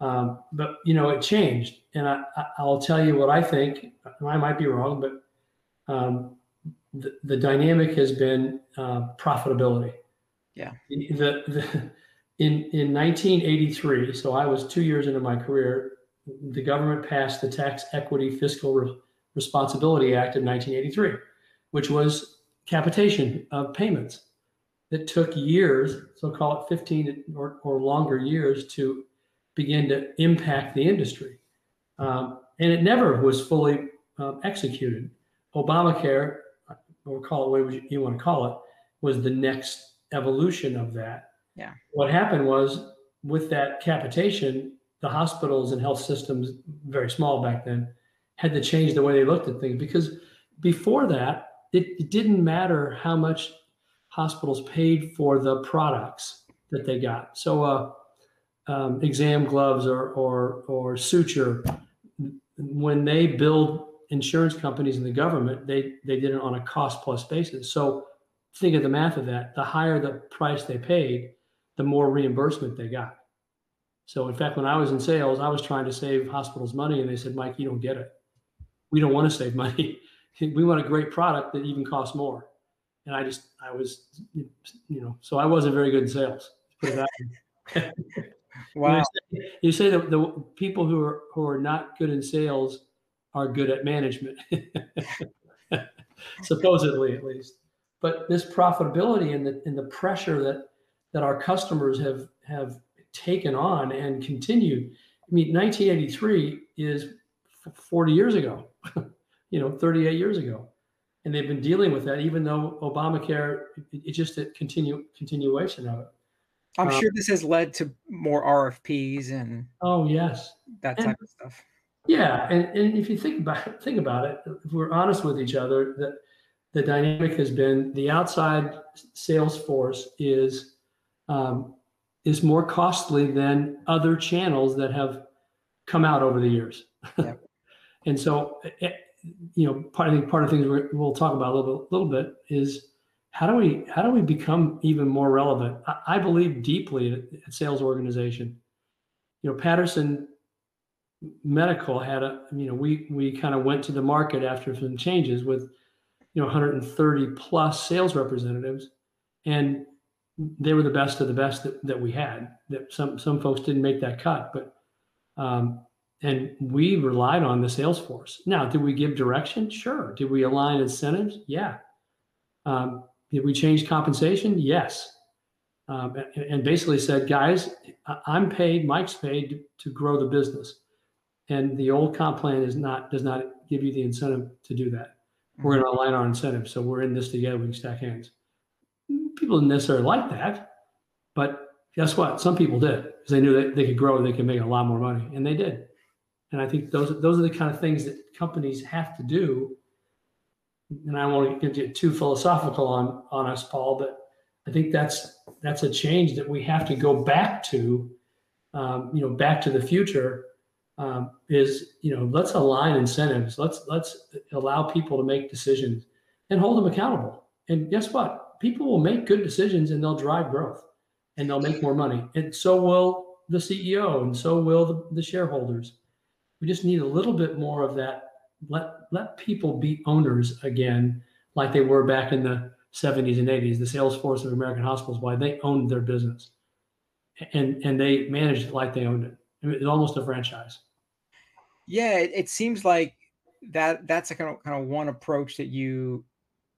Um, but you know it changed, and I, I, will tell you what I think. I might be wrong, but um, the, the dynamic has been uh, profitability. Yeah. The, the in, in 1983, so I was two years into my career, the government passed the Tax Equity Fiscal Re- Responsibility Act of 1983, which was capitation of payments that took years, so call it 15 or, or longer years to begin to impact the industry. Um, and it never was fully um, executed. Obamacare, or call it what you want to call it, was the next evolution of that. Yeah. What happened was with that capitation, the hospitals and health systems, very small back then, had to change the way they looked at things because before that, it, it didn't matter how much hospitals paid for the products that they got. So, uh, um, exam gloves or, or, or suture, when they build insurance companies and the government, they, they did it on a cost plus basis. So, think of the math of that. The higher the price they paid, the more reimbursement they got. So, in fact, when I was in sales, I was trying to save hospitals money, and they said, Mike, you don't get it. We don't want to save money. [laughs] we want a great product that even costs more. And I just, I was, you know, so I wasn't very good in sales. [laughs] Wow. You say, you say that the people who are who are not good in sales are good at management, [laughs] supposedly at least. But this profitability and the and the pressure that that our customers have have taken on and continued. I mean, 1983 is 40 years ago, [laughs] you know, 38 years ago, and they've been dealing with that. Even though Obamacare, it's just a continue continuation of it. I'm um, sure this has led to more RFPs and oh yes, that type and, of stuff. Yeah, and, and if you think about think about it, if we're honest with each other, that the dynamic has been the outside sales force is um, is more costly than other channels that have come out over the years. Yeah. [laughs] and so, it, eh, you know, part I think part of things we will talk about a little bit, little bit is how do we how do we become even more relevant? I, I believe deeply at, at sales organization. You know, Patterson Medical had a you know we we kind of went to the market after some changes with you know 130 plus sales representatives and they were the best of the best that, that we had. That some some folks didn't make that cut, but um, and we relied on the sales force. Now, did we give direction? Sure. Did we align incentives? Yeah. Um, did we change compensation? Yes. Um, and, and, basically said, guys, I'm paid, Mike's paid to grow the business, and the old comp plan is not does not give you the incentive to do that. We're going to align our incentives, so we're in this together. We can stack hands people didn't necessarily like that, but guess what? Some people did because they knew that they could grow, and they could make a lot more money, and they did. And I think those those are the kind of things that companies have to do. And I won't get too philosophical on on us, Paul, but I think that's that's a change that we have to go back to um, you know, Back to the Future um, is, you know, let's align incentives. Let's let's allow people to make decisions and hold them accountable. And guess what? People will make good decisions and they'll drive growth and they'll make more money. And so will the CEO and so will the, the shareholders. We just need a little bit more of that. Let let people be owners again, like they were back in the 70s and 80s. The sales force of American Hospitals, why they owned their business, and and they managed it like they owned it. It's almost a franchise. Yeah, it, it seems like that that's a kind of kind of one approach that you,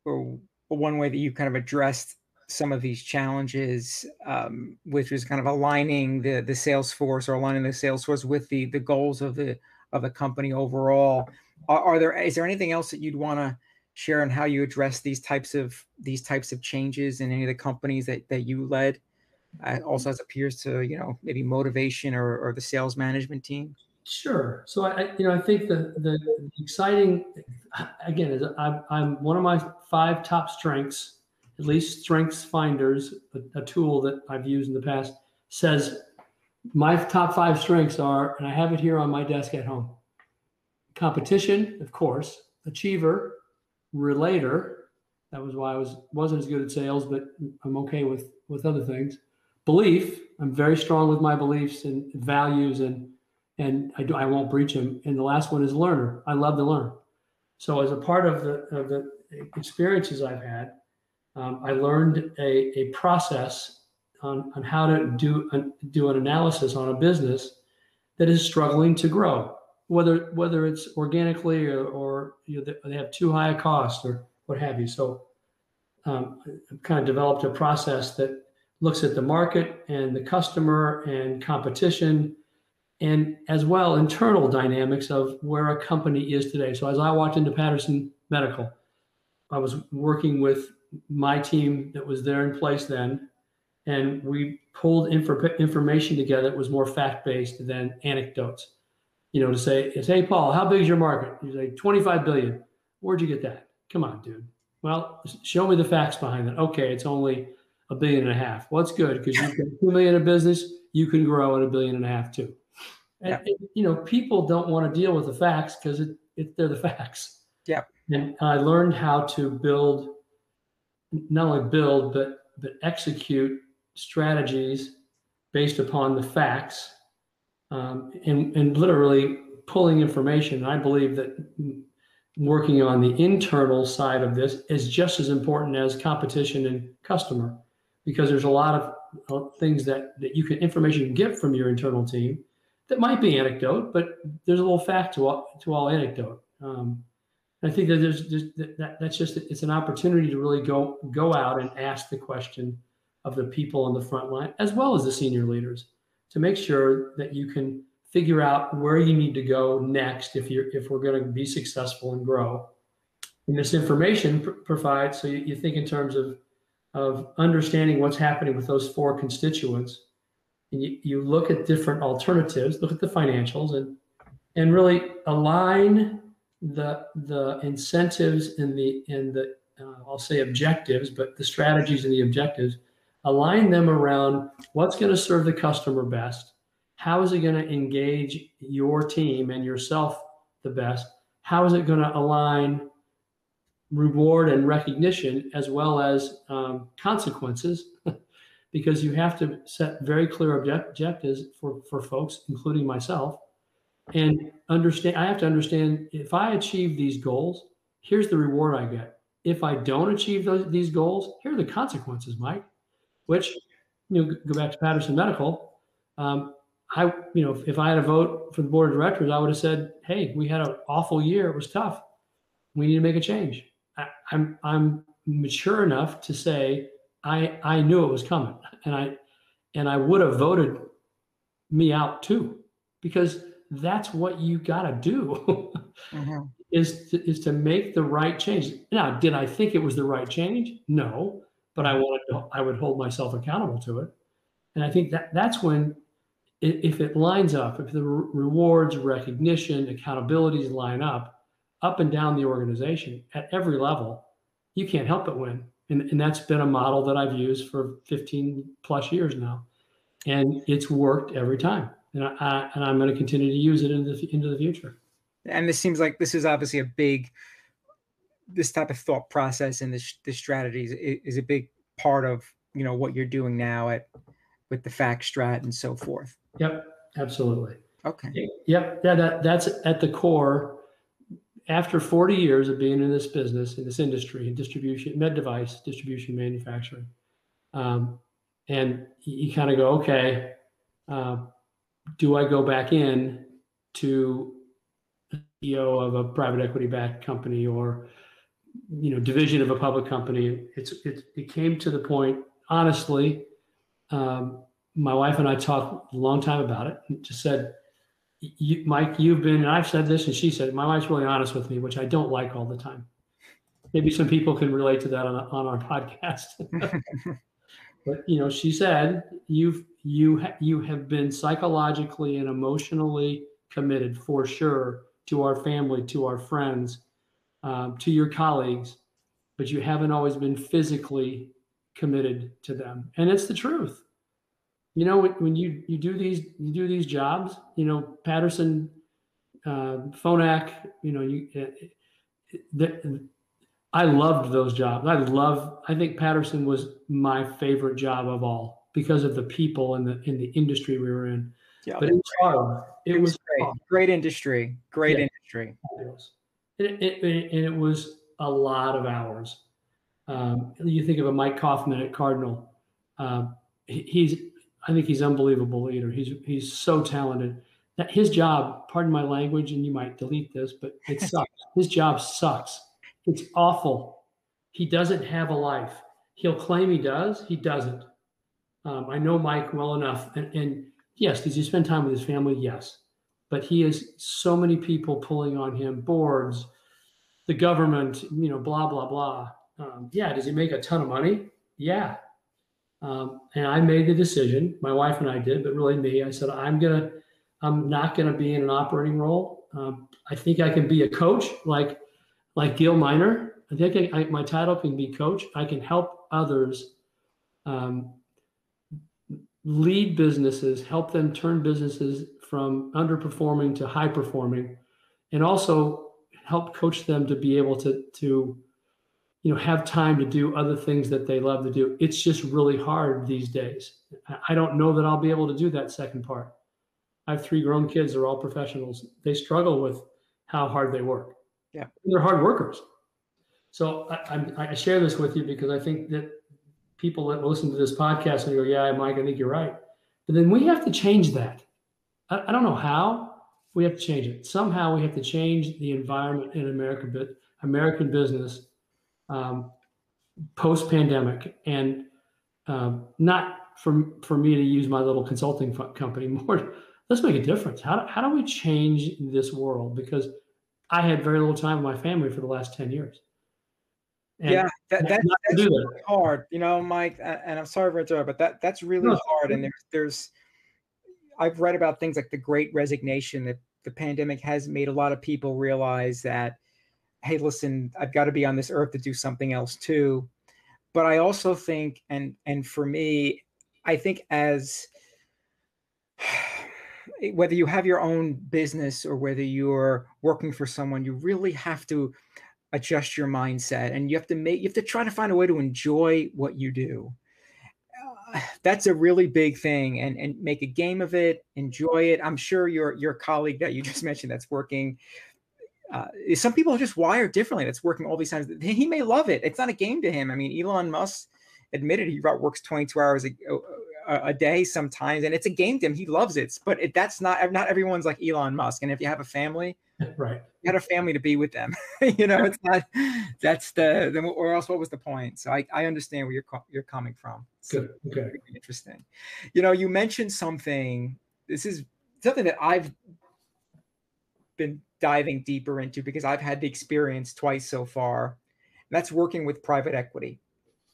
or one way that you kind of addressed some of these challenges, um, which is kind of aligning the the sales force or aligning the sales force with the the goals of the of the company overall. Are, are there is there anything else that you'd want to share on how you address these types of these types of changes in any of the companies that that you led? Uh, also, as appears to you know maybe motivation or, or the sales management team. Sure. So I, you know, I think the the exciting, again, is I'm, I'm one of my five top strengths at least Strengths Finders, a, a, tool that I've used in the past, says my top five strengths are, and I have it here on my desk at home competition, of course, achiever, relator. That was why I was wasn't as good at sales, but I'm okay with with other things. Belief. I'm very strong with my beliefs and values, and and I do I won't breach them. And the last one is learner. I love to learn. So as a part of the of the experiences I've had, um, I learned a, a process on, on how to do an, do an analysis on a business that is struggling to grow, whether whether it's organically or, or you know, they have too high a cost or what have you. So um, I've kind of developed a process that looks at the market and the customer and competition and as well internal dynamics of where a company is today. So as I walked into Patterson Medical, I was working with my team that was there in place then, and we pulled inf- information together that was more fact based than anecdotes. You know, to say, it's, hey, Paul, how big is your market? You say, 25 billion. Where'd you get that? Come on, dude. Well, show me the facts behind that. Okay, it's only a billion and a half. Well, it's good because you've got two million in business, you can grow at a billion and a half too. And, yeah. you know, people don't want to deal with the facts because it, it, they're the facts. Yeah. And I learned how to build not only build but but execute strategies based upon the facts um, and and literally pulling information. I believe that working on the internal side of this is just as important as competition and customer because there's a lot of things that that you can information you can get from your internal team that might be anecdote, but there's a little fact to all, to all anecdote. Um, I think that there's just that, that's just it's an opportunity to really go go out and ask the question of the people on the front line as well as the senior leaders to make sure that you can figure out where you need to go next if you're if we're going to be successful and grow. And this information pr- provides so you, you think in terms of of understanding what's happening with those four constituents. And you, you look at different alternatives, look at the financials and and really align the the incentives and the and the uh, I'll say objectives, but the strategies and the objectives, align them around what's going to serve the customer best. How is it going to engage your team and yourself the best? How is it going to align reward and recognition as well as um, consequences? [laughs] because you have to set very clear objectives for, for folks, including myself, and understand i have to understand if i achieve these goals here's the reward i get. If i don't achieve those, these goals here are the consequences mike which you know go back to patterson medical um, i you know if, i had a vote for the board of directors i would have said hey we had an awful year it was tough. We need to make a change. I, i'm i'm mature enough to say i i knew it was coming and i and i would have voted me out too because that's what you got to do mm-hmm. [laughs] is to, is to make the right change. Now, did I think it was the right change? No, but I wanted to, I would hold myself accountable to it. And I think that that's when if it lines up, if the rewards, recognition, accountabilities line up, up and down the organization at every level, you can't help but win. And, and that's been a model that I've used for 15 plus years now. and it's worked every time. And I, and I'm going to continue to use it into the, into the future. And this seems like this is obviously a big, this type of thought process and this this strategies is, is a big part of you know what you're doing now at with the fact strat and so forth. Yep, absolutely. Okay. Yep. Yeah, that that's at the core. After 40 years of being in this business, in this industry, in distribution, med device distribution, manufacturing, um, and you kind of go, okay, uh, do I go back in to CEO of a private equity backed company or you know division of a public company? It's it, it came to the point, honestly. Um, my wife and I talked a long time about it. And just said, you, Mike, you've been, and I've said this, and she said, my wife's really honest with me, which I don't like all the time. Maybe some people can relate to that on, on our [laughs] podcast. [laughs] but you know, she said, you've you ha- you have been psychologically and emotionally committed for sure to our family, to our friends, um, to your colleagues, but you haven't always been physically committed to them, and it's the truth you know when you you do these you do these jobs you know patterson uh, phonak you know you uh, the, i loved those jobs. I love i think patterson was my favorite job of all because of the people and the in the industry we were in. Yeah. But it was hard. It, it was, was, great. hard. great industry. Great yeah. industry. It, it, it, and it was a lot of hours. Um, you think of a mike kaufman at cardinal. Uh, he's I think he's unbelievable leader. He's he's so talented. That his job, pardon my language, and you might delete this, but it [laughs] sucks. his job sucks. It's awful. He doesn't have a life. He'll claim he does. He doesn't. Um, I know Mike well enough, and, and yes, does he spend time with his family? Yes, but he has so many people pulling on him, boards, the government, you know, blah blah blah. Um, yeah, does he make a ton of money? Yeah, um, and I made the decision, my wife and I did, but really me, I said, I'm to, I'm not to be in an operating role. Um, I think I can be a coach like, like Gil Minor. I think I, I, my title can be coach. I can help others um, lead businesses, help them turn businesses from underperforming to high performing, and also help coach them to be able to, to you know have time to do other things that they love to do. It's just really hard these days. I don't know that i'll be able to do that second part. I have three grown kids they're all professionals. They struggle with how hard they work. Yeah. They're hard workers. So I, I, share this with you because i think that people that listen to this podcast and go yeah mike i think you're right. But then we have to change that. I, I don't know how we have to change it. Somehow we have to change the environment in america but american business um, post pandemic, and um, not for for me to use my little consulting company [laughs] more. Let's make a difference. How do, how do we change this world? Because I had very little time with my family for the last ten years. And yeah, that, that that's really that. hard, you know, Mike. And I'm sorry for interrupting, but that that's really no, hard. And there's there's I've read about things like the Great Resignation that the pandemic has made a lot of people realize that hey, listen, I've got to be on this earth to do something else too. But I also think, and and for me, I think as [sighs] whether you have your own business or whether you're working for someone, you really have to adjust your mindset and you have to make you have to try to find a way to enjoy what you do. [sighs] That's a really big thing and and make a game of it, enjoy it. I'm sure your your colleague that you [laughs] just mentioned that's working uh, some people are just wired differently. That's working all these times. He may love it. It's not a game to him. I mean, Elon Musk admitted he works 22 hours a, a, a, day sometimes, and it's a game to him. He loves it. But it, that's not not everyone's like Elon Musk. And if you have a family, [laughs] right, you had a family to be with them. [laughs] you know, it's not. That's the, the or else what was the point? So I, I understand where you're you're coming from. So Good. Okay. Interesting. You know, you mentioned something. This is something that I've been diving deeper into because I've had the experience twice so far. that's working with private equity.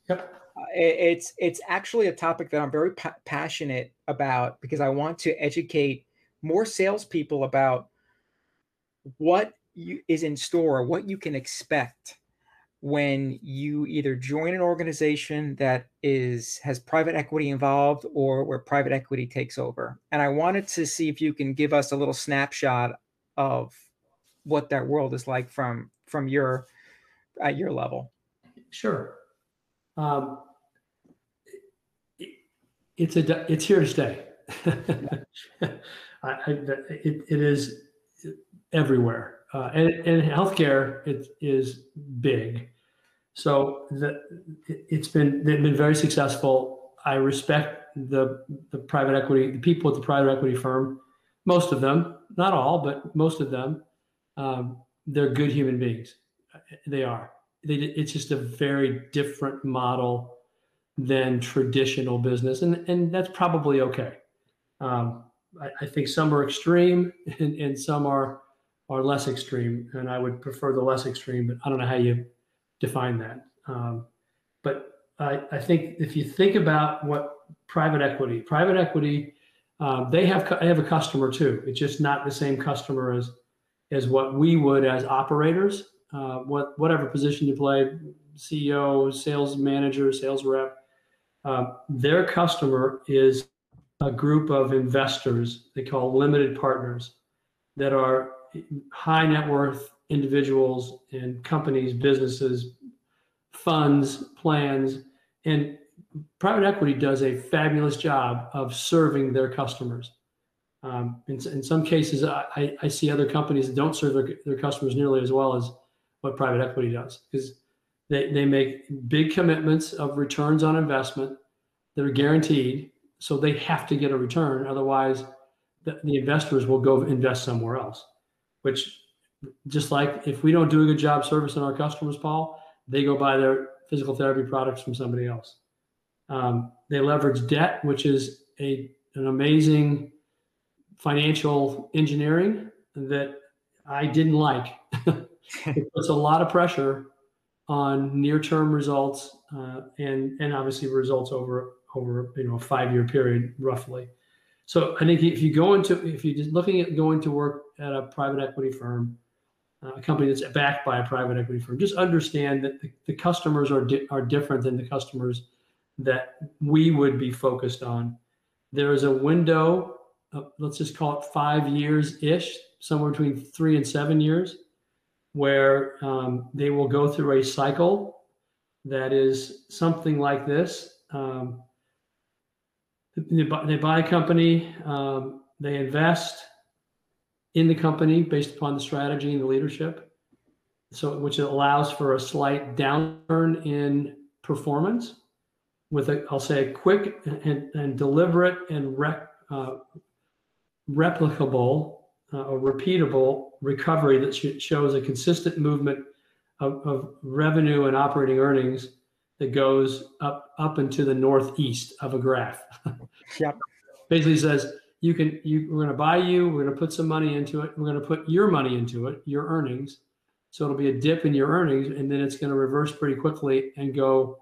Yep. Uh, it, it's it's actually a topic that I'm very pa- passionate about because I want to educate more salespeople about what you, is in store, what you can expect when you either join an organization that is has private equity involved or where private equity takes over. And I wanted to see if you can give us a little snapshot of what that world is like from from your at your level. Sure. Um, it, it's a it's here to stay. [laughs] I, I, it, it is everywhere, uh, and, and healthcare it is big. So the, it's been they've been very successful. I respect the the private equity, the people at the private equity firm, most of them, not all, but most of them. Um, they're good human beings. They are. They, it's just a very different model than traditional business, and and that's probably okay. Um, I, I, think some are extreme, [laughs] and, and some are are less extreme, and I would prefer the less extreme. But I don't know how you define that. Um, but I, I, think if you think about what private equity, private equity, uh, they have they have a customer too. It's just not the same customer as as what we would as operators. Uh, what whatever position you play, CEO, sales manager, sales rep, uh, their customer is a group of investors they call limited partners that are high net worth individuals and companies, businesses, funds, plans, and private equity does a fabulous job of serving their customers. Um, in, in, some cases, I, I, see other companies that don't serve their, their customers nearly as well as what private equity does because they, they make big commitments of returns on investment that are guaranteed. So they have to get a return. Otherwise, the, the investors will go invest somewhere else, which just like if we don't do a good job servicing our customers, Paul, they go buy their physical therapy products from somebody else. Um, they leverage debt, which is a an amazing financial engineering that I didn't like. [laughs] it puts a lot of pressure on near-term results uh, and and obviously results over over you know a five-year period roughly. So I think if you go into if you're looking at going to work at a private equity firm, a company that's backed by a private equity firm. Just understand that the, the customers are di- are different than the customers that we would be focused on. There is a window, of, let's just call it five years ish, somewhere between three and seven years, where um, they will go through a cycle that is something like this. Um, they, buy, they, buy, a company, um, they invest, in the company based upon the strategy and the leadership. So, which allows for a slight downturn in performance with a, I'll say, a quick and, and deliberate and rec, uh, replicable uh, or repeatable recovery that sh- shows a consistent movement of, of, revenue and operating earnings that goes up up into the northeast of a graph. [laughs] yep. Basically says you can you we're going to buy you we're going to put some money into it we're going to put your money into it your earnings so it'll be a dip in your earnings and then it's going to reverse pretty quickly and go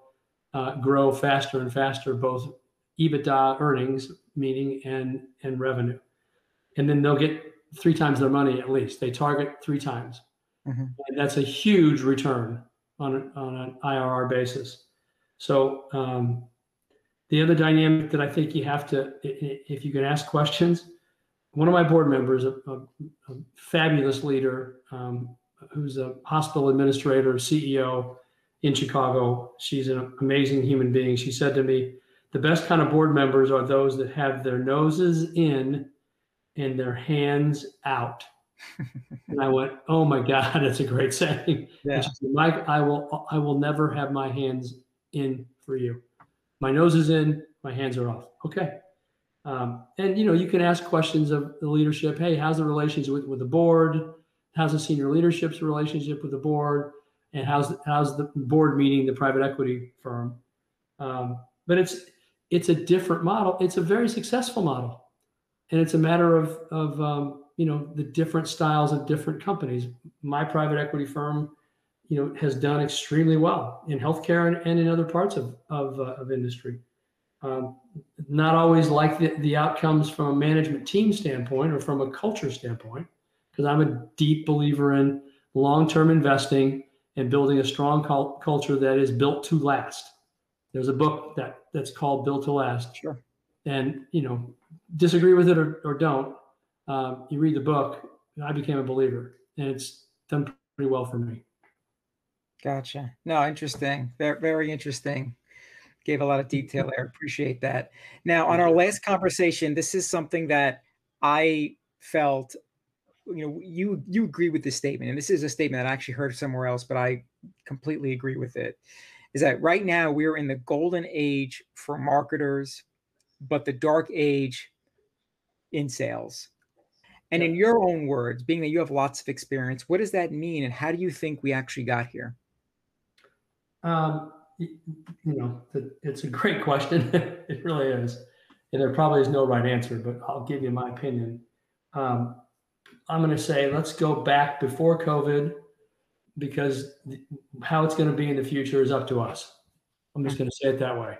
uh, grow faster and faster both ebitda earnings meaning and and revenue. And then they'll get three times their money at least. They target three times. Mm-hmm. and that's a huge return on, on an irr basis. So um, the other dynamic that I think you have to, if you can ask questions, one of my board members, a, a, a fabulous leader, um, who's a hospital administrator, CEO in Chicago. She's an amazing human being. She said to me, the best kind of board members are those that have their noses in and their hands out. [laughs] and I went, "Oh my God, that's a great saying." Yeah. Said, Mike, I will, I will never have my hands in for you my nose is in, my hands are off. Okay. Um, and you know, you can ask questions of the leadership. Hey, how's the relationship with, with the board? How's the senior leadership's relationship with the board? And how's how's the board meeting the private equity firm? Um, but it's it's a different model. It's a very successful model, and it's a matter of of um, you know the different styles of different companies. My private equity firm you know, has done extremely well in healthcare and, and in other parts of of, uh, of industry. Um, not always like the, the outcomes from a management team standpoint or from a culture standpoint, because I'm a deep believer in long-term investing and building a strong cul- culture that is built to last. There's a book that that's called Built to Last. Sure. And you know, disagree with it or, or don't. Um, you read the book. I became a believer, and it's done pretty well for me. Gotcha. No, interesting. Very, very interesting. Gave a lot of detail there. Appreciate that. Now, on our last conversation, this is something that I felt you know you you agree with this statement and this is a statement that i actually heard somewhere else but i completely agree with it is that right now we're in the golden age for marketers but the dark age in sales. And in your own words being that you have lots of experience what does that mean and how do you think we actually got here? Um, you know it's a great question. [laughs] It really is and there probably is no right answer but i'll give you my opinion. Um, I'm going to say let's go back before COVID because how it's going to be in the future is up to us. I'm just going to say it that way.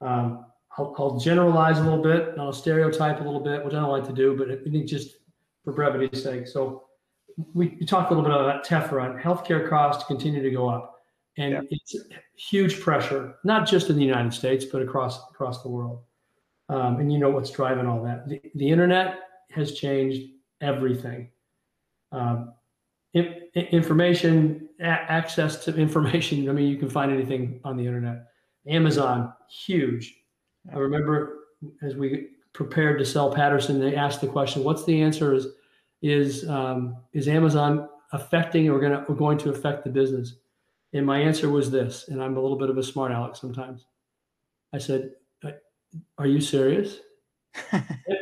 Um, I'll, I'll, generalize a little bit and I'll stereotype a little bit, which I don't like to do, but I think just for brevity's sake. So we, we talked a little bit about TEFRA. Healthcare costs continue to go up, and yeah. it's huge pressure, not just in the United States, but across across the world. Um, and you know what's driving all that. The, the internet has changed everything. Um, information, a- access to information. I mean, you can find anything on the internet. Amazon, huge. I remember as we prepared to sell Patterson, they asked the question, "What's the answer? Is is um, is Amazon affecting or going to going to affect the business?" And my answer was this, and I'm a little bit of a smart aleck sometimes. I said, "Are you serious?" [laughs]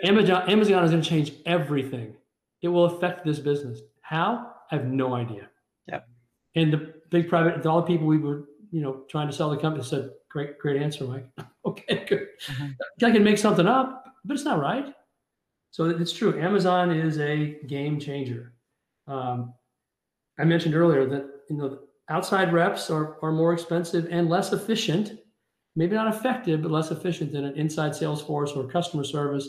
Amazon Amazon is going to change everything it will affect this business. How? I have no idea. Yeah. And the big private, all the people we were, you know, trying to sell the company said, "Great, great answer, Mike. [laughs] okay, good. Mm-hmm. I can make something up, but it's not right." So it's true. Amazon is a game changer. Um, I mentioned earlier that you know outside reps are, are more expensive and less efficient, maybe not effective, but less efficient than an inside sales force or customer service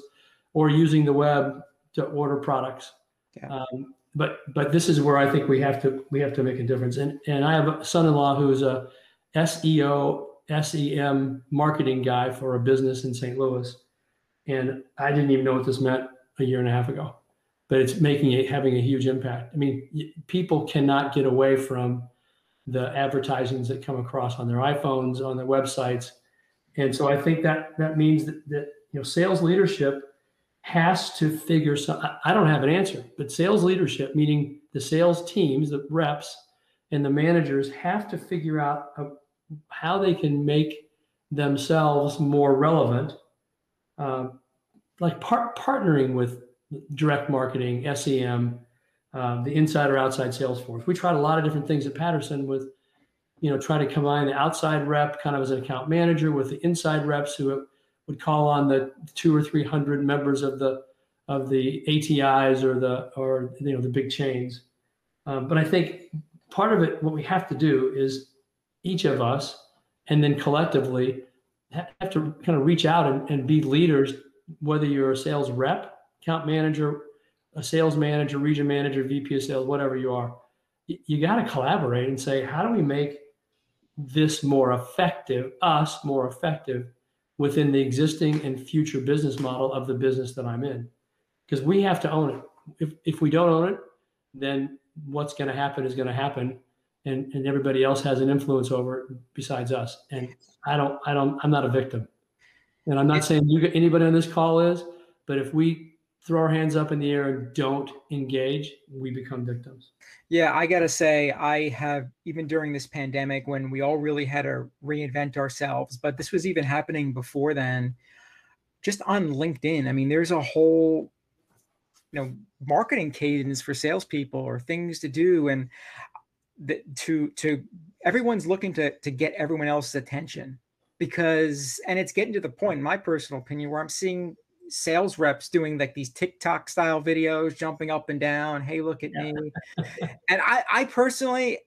or using the web to order products. Yeah. Um, but but this is where I think we have to we have to make a difference. And and I have a son-in-law who's a SEO SEM marketing guy for a business in St. Louis, and I didn't even know what this meant a year and a half ago. But it's making it having a huge impact. I mean, people cannot get away from the advertisements that come across on their iPhones, on their websites, and so I think that that means that, that you know sales leadership has to figure some i don't have an answer but sales leadership meaning the sales teams the reps and the managers have to figure out how they can make themselves more relevant uh, like par- partnering with direct marketing sem uh, the inside or outside sales force. We tried a lot of different things at patterson with you know trying to combine the outside rep kind of as an account manager with the inside reps who would call on the two or three hundred members of the of the ATIs or the or you know the big chains. Um, but I think part of it, what we have to do is each of us, and then collectively, have to kind of reach out and, and be leaders. Whether you're a sales rep, account manager, a sales manager, region manager, VP of sales, whatever you are, you, you got to collaborate and say, how do we make this more effective, us more effective within the existing and future business model of the business that I'm in. Because we have to own it. If, if we don't own it, then what's going to happen is going to happen. And, and everybody else has an influence over it besides us. And I don't, I don't, I'm not a victim. And I'm not saying you, anybody on this call is, but if we throw our hands up in the air and don't engage, we become victims. Yeah, I got to say, I have, even during this pandemic when we all really had to reinvent ourselves, but this was even happening before then, just on LinkedIn. I mean, there's a whole, you know, marketing cadence for salespeople or things to do. And the, to, to, everyone's looking to, to get everyone else's attention because, and it's getting to the point, in my personal opinion, where I'm seeing sales reps doing like these TikTok style videos, jumping up and down. Hey, look at yeah. me. and I, I personally,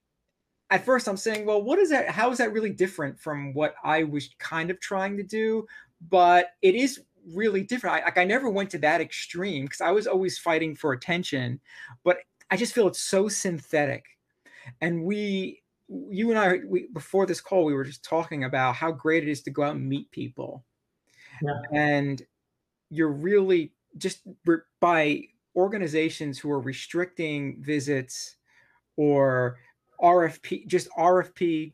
at first, I'm saying, well, what is that? How is that really different from what I was kind of trying to do? But it is really different. I, like I never went to that extreme because I was always fighting for attention. But I just feel it's so synthetic, and we you and I, we, before this call, we were just talking about how great it is to go out and meet people. Yeah. And you're really just by organizations who are restricting visits or RFP, just RFP,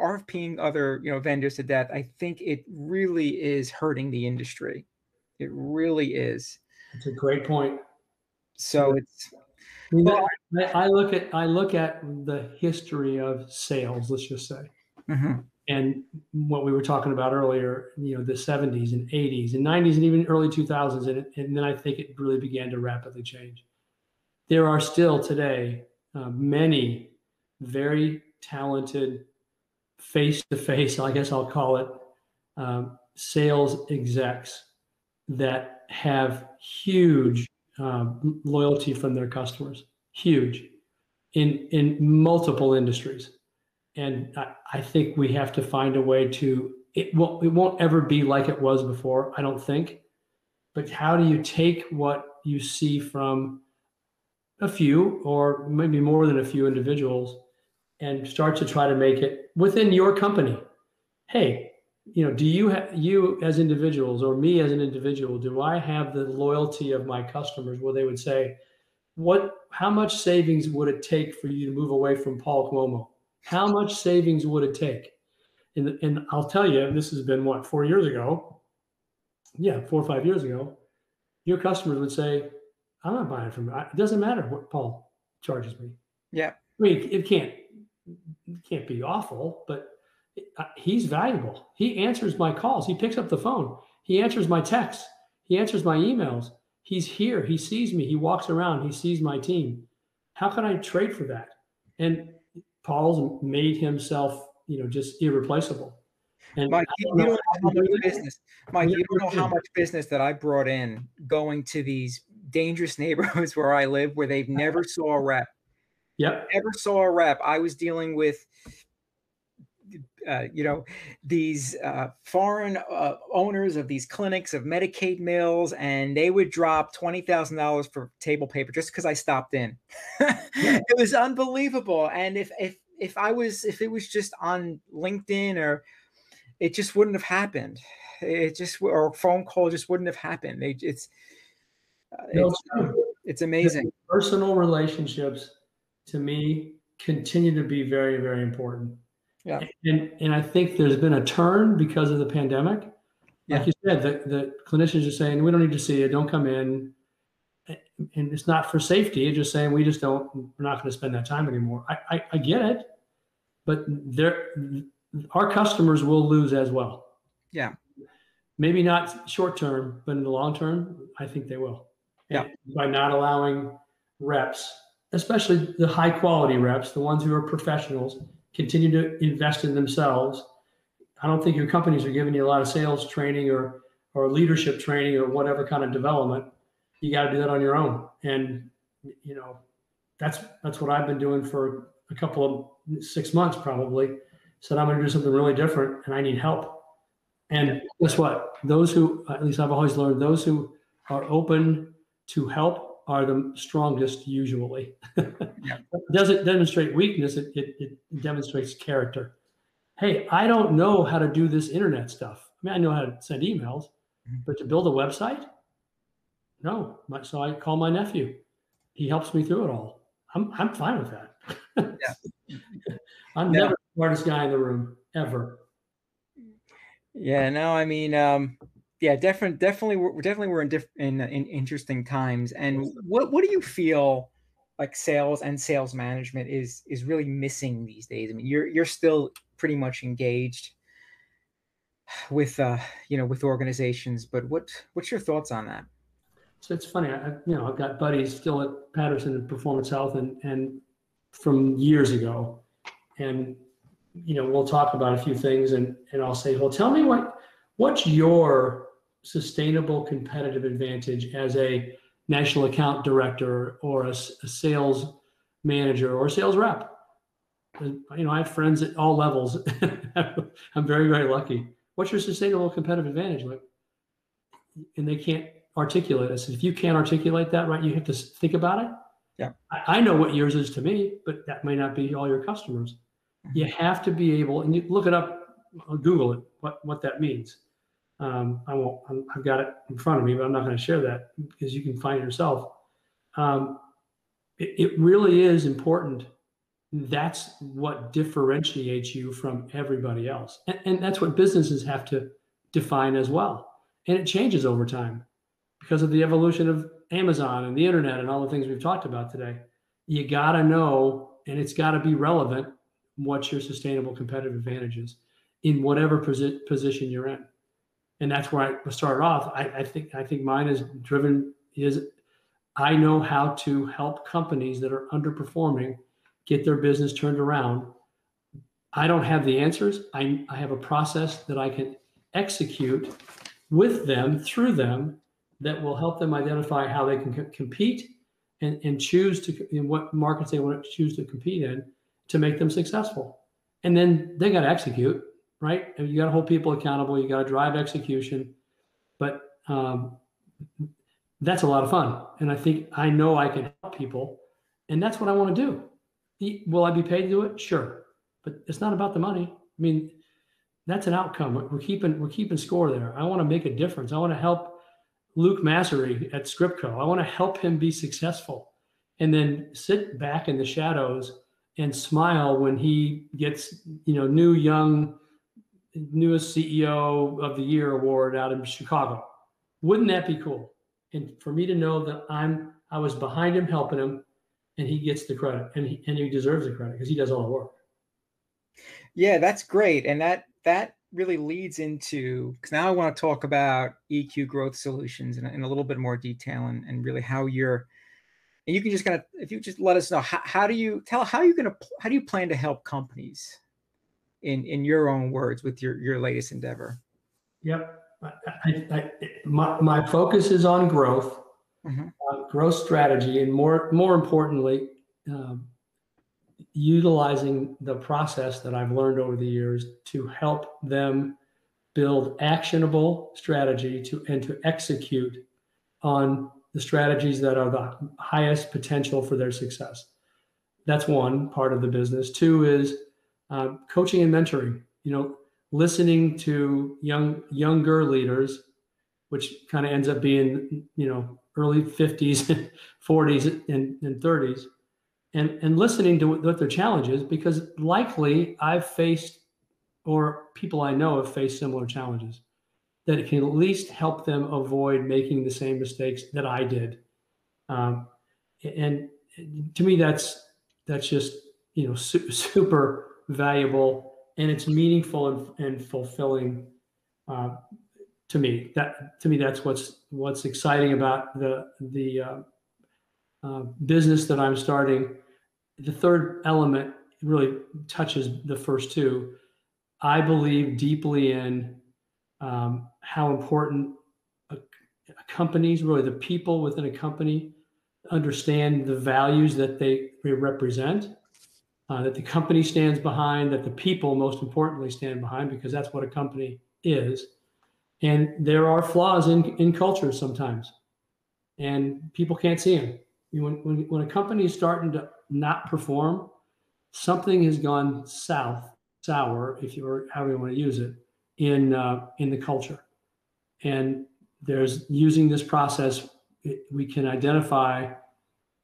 RFPing other you know vendors to death. I think it really is hurting the industry. It really is. It's a great point. So it's. Well, I, look at I look at the history of sales. Let's just say, mm-hmm. And what we were talking about earlier. You know, the '70s and '80s and '90s and even early 2000s, and, and then I think it really began to rapidly change. There are still today uh, many very talented face to face, I guess I'll call it, um, sales execs that have huge um, loyalty from their customers, huge in, in multiple industries. And I, I think we have to find a way to, it won't, it won't ever be like it was before, I don't think. But how do you take what you see from a few or maybe more than a few individuals and start to try to make it within your company. Hey, you know, do you have you as individuals or me as an individual, do I have the loyalty of my customers where they would say, what how much savings would it take for you to move away from Paul Cuomo? How much savings would it take? And, and I'll tell you, this has been what, four years ago? Yeah, four or five years ago. Your customers would say, I'm not buying from it. doesn't matter what Paul charges me. Yeah. I mean, it can't can't be awful, but he's valuable. He answers my calls. He picks up the phone. He answers my texts. He answers my emails. He's here. He sees me. He walks around. He sees my team. How can I trade for that? And Paul's made himself, you know, just irreplaceable. And Mike, you don't know how much business. Mike, you don't know how much business that I brought in going to these dangerous [laughs] neighborhoods where I live, where they've never saw a rep Yep. Never saw a rep. I was dealing with, uh, you know, these uh, foreign uh, owners of these clinics of Medicaid mills, and they would drop twenty thousand dollars for table paper just because I stopped in. [laughs] it was unbelievable. And if if if I was if it was just on LinkedIn or it just wouldn't have happened. It just or phone call just wouldn't have happened. It, it's uh, it's, it's amazing. Personal relationships to me continue to be very, very important. Yeah. And and I think there's been a turn because of the pandemic. Yeah. Like you said, the, the clinicians are saying, we don't need to see you, don't come in. And it's not for safety. It's just saying we just don't, we're not going to spend that time anymore. I, I, I get it, but there our customers will lose as well. Yeah. Maybe not short term, but in the long term, I think they will. Yeah. by not allowing reps especially the high quality reps, the ones who are professionals, continue to invest in themselves. I don't think your companies are giving you a lot of sales training or or leadership training or whatever kind of development. You got to do that on your own. And you know, that's that's what I've been doing for a couple of six months probably. Said I'm going to do something really different, and I need help. And guess what? Those who, at least I've always learned, those who are open to help are the strongest usually. yeah. [laughs] It doesn't demonstrate weakness, it, it, it, demonstrates character. Hey, I don't know how to do this internet stuff. I mean, I know how to send emails, mm-hmm. but to build a website, no. So I call my nephew. He helps me through it all. I'm, I'm fine with that. yeah. [laughs] I'm yeah. never the smartest guy in the room, ever. Yeah, no, I mean, um, yeah, definitely, definitely, we're definitely we're in, diff- in in interesting times. And what what do you feel like sales and sales management is is really missing these days? I mean, you're you're still pretty much engaged with uh you know with organizations, but what what's your thoughts on that? So it's funny, I, you know, I've got buddies still at Patterson and Performance Health, and and from years ago, and you know, we'll talk about a few things, and and I'll say, well, tell me what what's your sustainable competitive advantage as a national account director or a, a sales manager or sales rep. You know, I have friends at all levels. [laughs] I'm very, very lucky. What's your sustainable competitive advantage? Like, and they can't articulate it. So if you can't articulate that right, you have to think about it. Yeah. I, I know what yours is to me, but that may not be all your customers. Mm-hmm. You have to be able, and you look it up, Google it, what, what that means. Um, I won't, i have got it in front of me, but I'm not going to share that because you can find it yourself. Um, it, it really is important. That's what differentiates you from everybody else. And, and that's what businesses have to define as well. And it changes over time because of the evolution of Amazon and the internet and all the things we've talked about today. You got to know, and it's got to be relevant, what your sustainable competitive advantage is in whatever posi- position you're in. And that's where I started off. I, I think I think mine is driven is I know how to help companies that are underperforming get their business turned around. I don't have the answers. I, I have a process that I can execute with them, through them, that will help them identify how they can compete and, and choose to in what markets they want to choose to compete in to make them successful. And then they got to execute, right? You got to hold people accountable. You got to drive execution. But um, that's a lot of fun. And I think I know I can help people. And that's what I want to do. Will I be paid to do it? Sure. But it's not about the money. I mean, that's an outcome. We're keeping we're keeping score there. I want to make a difference. I want to help Luke Massery at Scriptco. I want to help him be successful. And then sit back in the shadows and smile when he gets, you know, new young newest CEO of the year award out in Chicago. Wouldn't that be cool? and for me to know that I'm I was behind him helping him and he gets the credit and he, and he deserves the credit because he does all the work. Yeah, that's great. And that that really leads into because now I want to talk about EQ growth solutions in, in a little bit more detail and, and really how you're and you can just kind of if you just let us know how, how do you tell how you going to how do you plan to help companies in in your own words with your your latest endeavor yep I, I, my, my focus is on growth, mm-hmm. uh, growth strategy, and more more importantly, um, utilizing the process that I've learned over the years to help them build actionable strategy to and to execute on the strategies that are the highest potential for their success. That's one part of the business. Two is uh, coaching and mentoring. You know, listening to young younger leaders, which kind of ends up being you know early 50s, 40s, [laughs] and, and 30s, and and listening to what their challenges because likely I've faced or people I know have faced similar challenges that it can at least help them avoid making the same mistakes that I did. Um, and to me, that's that's just you know su- [laughs] super valuable and it's meaningful and, and fulfilling uh, to me. That to me, that's what's what's exciting about the the uh, uh, business that I'm starting. The third element really touches the first two. I believe deeply in um, how important a, companies, really the people within a company, understand the values that they represent uh, that the company stands behind, that the people, most importantly, stand behind, because that's what a company is. And there are flaws in, in culture sometimes, and people can't see them. When, when, when a company is starting to not perform, something has gone south, sour, if you're however you want to use it, in uh, in the culture. And there's using this process, it, we can identify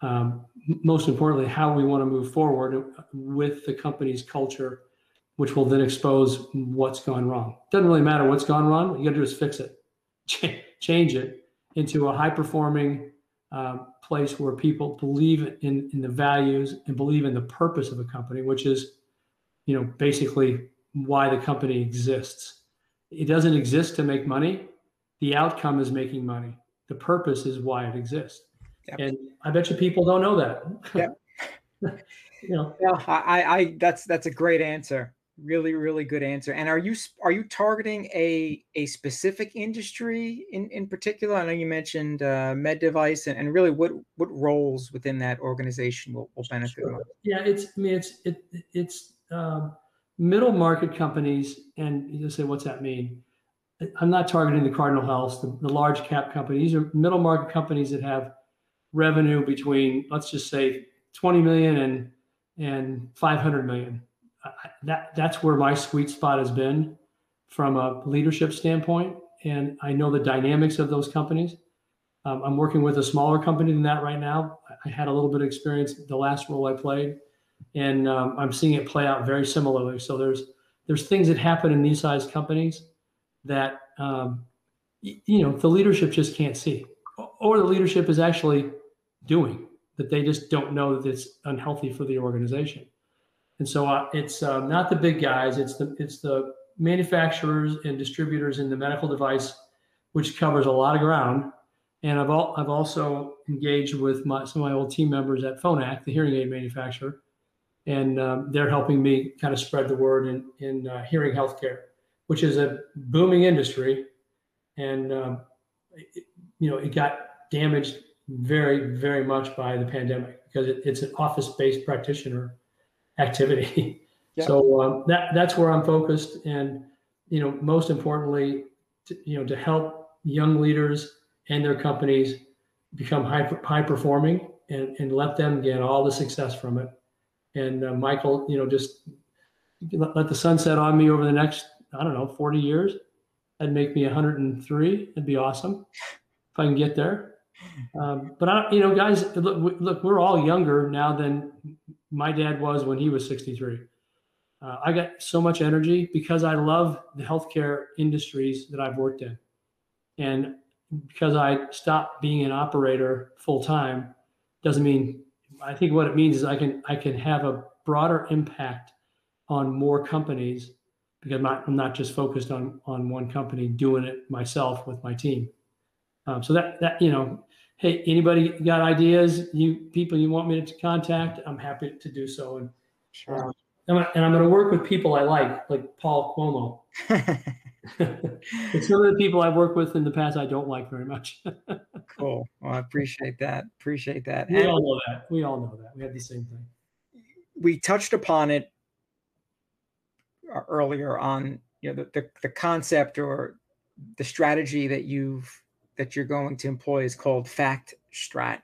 um, most importantly, how we want to move forward with the company's culture, which will then expose what's gone wrong. Doesn't really matter what's gone wrong. What you got to do is fix it, [laughs] Ch- change it into a high performing uh, place where people believe in, in the values and believe in the purpose of a company, which is, you know, basically why the company exists. It doesn't exist to make money. The outcome is making money. The purpose is why it exists. Yep. And I bet you people don't know that. Yeah. [laughs] you know. Yeah, I, I, that's that's a great answer. Really, really good answer. And are you are you targeting a a specific industry in in particular? I know you mentioned uh, med device, and, and really, what what roles within that organization will, will benefit? Sure. Yeah, it's I mean it's it it's um, middle market companies, and you say, what's that mean? I'm not targeting the Cardinal Health, the, the large cap companies. These are middle market companies that have revenue between let's just say 20 million and and 500 million that that's where my sweet spot has been from a leadership standpoint, and I know the dynamics of those companies. Um, I'm working with a smaller company than that right now. I had a little bit of experience the last role I played, and um, I'm seeing it play out very similarly. So there's there's things that happen in these size companies that um, you know the leadership just can't see, or the leadership is actually doing that they just don't know that it's unhealthy for the organization. And so uh, it's uh, not the big guys; it's the it's the manufacturers and distributors in the medical device, which covers a lot of ground. And I've al- I've also engaged with my, some of my old team members at Phonak, the hearing aid manufacturer, and um, they're helping me kind of spread the word in in uh, hearing healthcare, which is a booming industry, and um, it, you know it got damaged very very much by the pandemic because it, it's an office based practitioner activity. [laughs] Yep. So um, that that's where I'm focused, and you know, most importantly, to, you know, to help young leaders and their companies become high high performing and and let them get all the success from it. And uh, Michael, you know, just let, let the sun set on me over the next I don't know 40 years. That'd make me 103. It'd be awesome if I can get there. Um, but I, you know, guys, look, look, we're all younger now than my dad was when he was 63. Uh, I got so much energy because I love the healthcare industries that I've worked in. And because I stopped being an operator full time doesn't mean I think what it means is I can I can have a broader impact on more companies because I'm not, I'm not just focused on on one company doing it myself with my team. Um, so that that you know, hey, anybody got ideas? You people you want me to contact? I'm happy to do so. And sure. Um, and I'm going to work with people I like, like Paul Cuomo. [laughs] [laughs] and some of the people I've worked with in the past I don't like very much. [laughs] cool. Well, I appreciate that. Appreciate that. We and all know that. We all know that. We have the same thing. We touched upon it earlier on, you know, the, the, the concept or the strategy that you've that you're going to employ is called fact strat.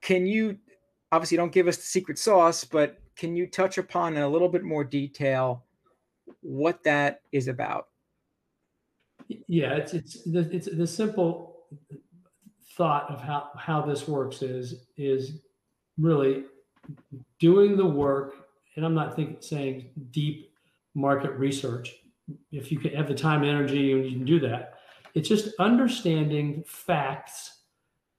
Can you obviously don't give us the secret sauce, but can you touch upon in a little bit more detail what that is about? Yeah, it's it's the, it's the simple thought of how how this works is is really doing the work, and I'm not thinking saying deep market research. If you can have the time and energy, and you can do that, it's just understanding facts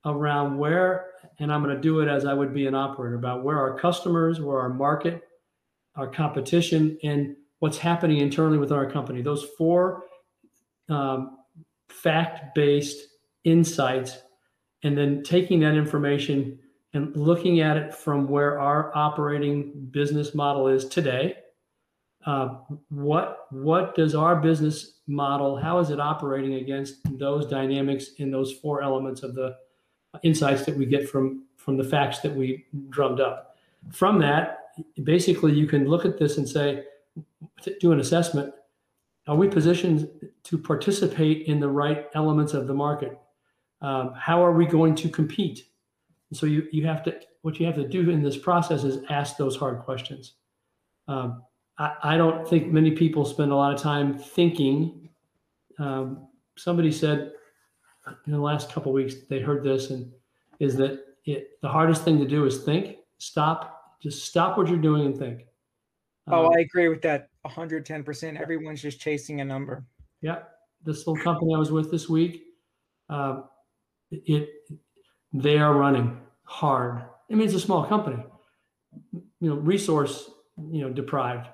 around where and I'm going to do it as I would be an operator about where our customers, where our market, our competition, and what's happening internally with our company. Those four um, fact based insights, and then taking that information and looking at it from where our operating business model is today. Uh, what what does our business model? How is it operating against those dynamics in those four elements of the insights that we get from from the facts that we drummed up. From that, basically, you can look at this and say, do an assessment. Are we positioned to participate in the right elements of the market? Um, how are we going to compete? so you you have to what you have to do in this process is ask those hard questions. Um, I, I, don't think many people spend a lot of time thinking. Um, somebody said in the last couple weeks they heard this and is that it the hardest thing to do is think stop just stop what you're doing and think. Oh um, i agree with that 110% everyone's just chasing a number. Yeah this little company i was with this week uh, it they are running hard. I mean it's a small company. You know resource you know deprived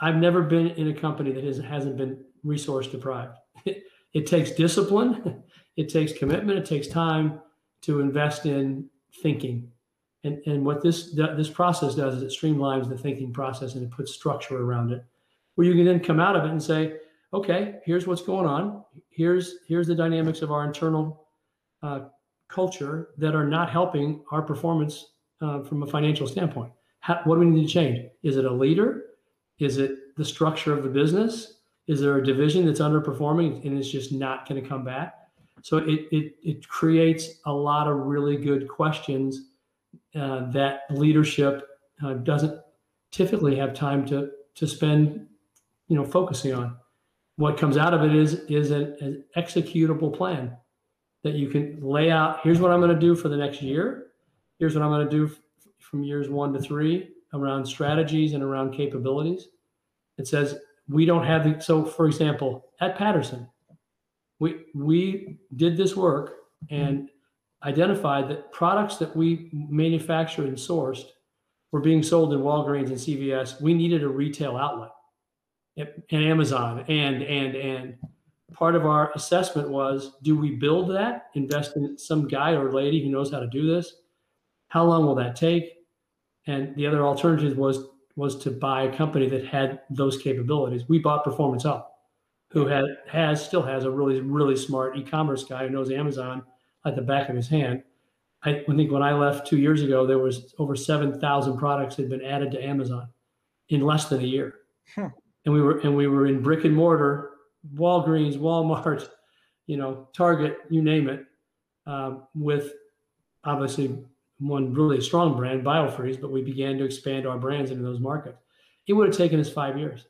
i've never been in a company that has, hasn't been resource deprived [laughs] it takes discipline it takes commitment, it takes time to invest in thinking. And, and what this this process does is it streamlines the thinking process and it puts structure around it, where you can then come out of it and say, okay, here's what's going on. Here's here's the dynamics of our internal uh, culture that are not helping our performance uh, from a financial standpoint. How, what do we need to change? Is it a leader? Is it the structure of the business? Is there a division that's underperforming and it's just not going to come back? So it, it, it creates a lot of really good questions uh, that leadership uh, doesn't typically have time to to spend, you know, focusing on. What comes out of it is is an, an executable plan that you can lay out. Here's what I'm going to do for the next year. Here's what I'm going to do f- from years one to three around strategies and around capabilities. It says we don't have the so for example at Patterson, we we did this work and identified that products that we manufactured and sourced were being sold in Walgreens and CVS. We needed a retail outlet and Amazon and and and part of our assessment was do we build that invest in some guy or lady who knows how to do this how long will that take and the other alternative was was to buy a company that had those capabilities. We bought Performance Up, who had has still has a really really smart e-commerce guy who knows Amazon at the back of his hand. I think when I left two years ago, there was over seven thousand products had been added to Amazon in less than a year, huh. and we were and we were in brick and mortar, Walgreens, Walmart, you know, Target, you name it, um, with obviously one really strong brand, Biofreeze, but we began to expand our brands into those markets. It would have taken us five years.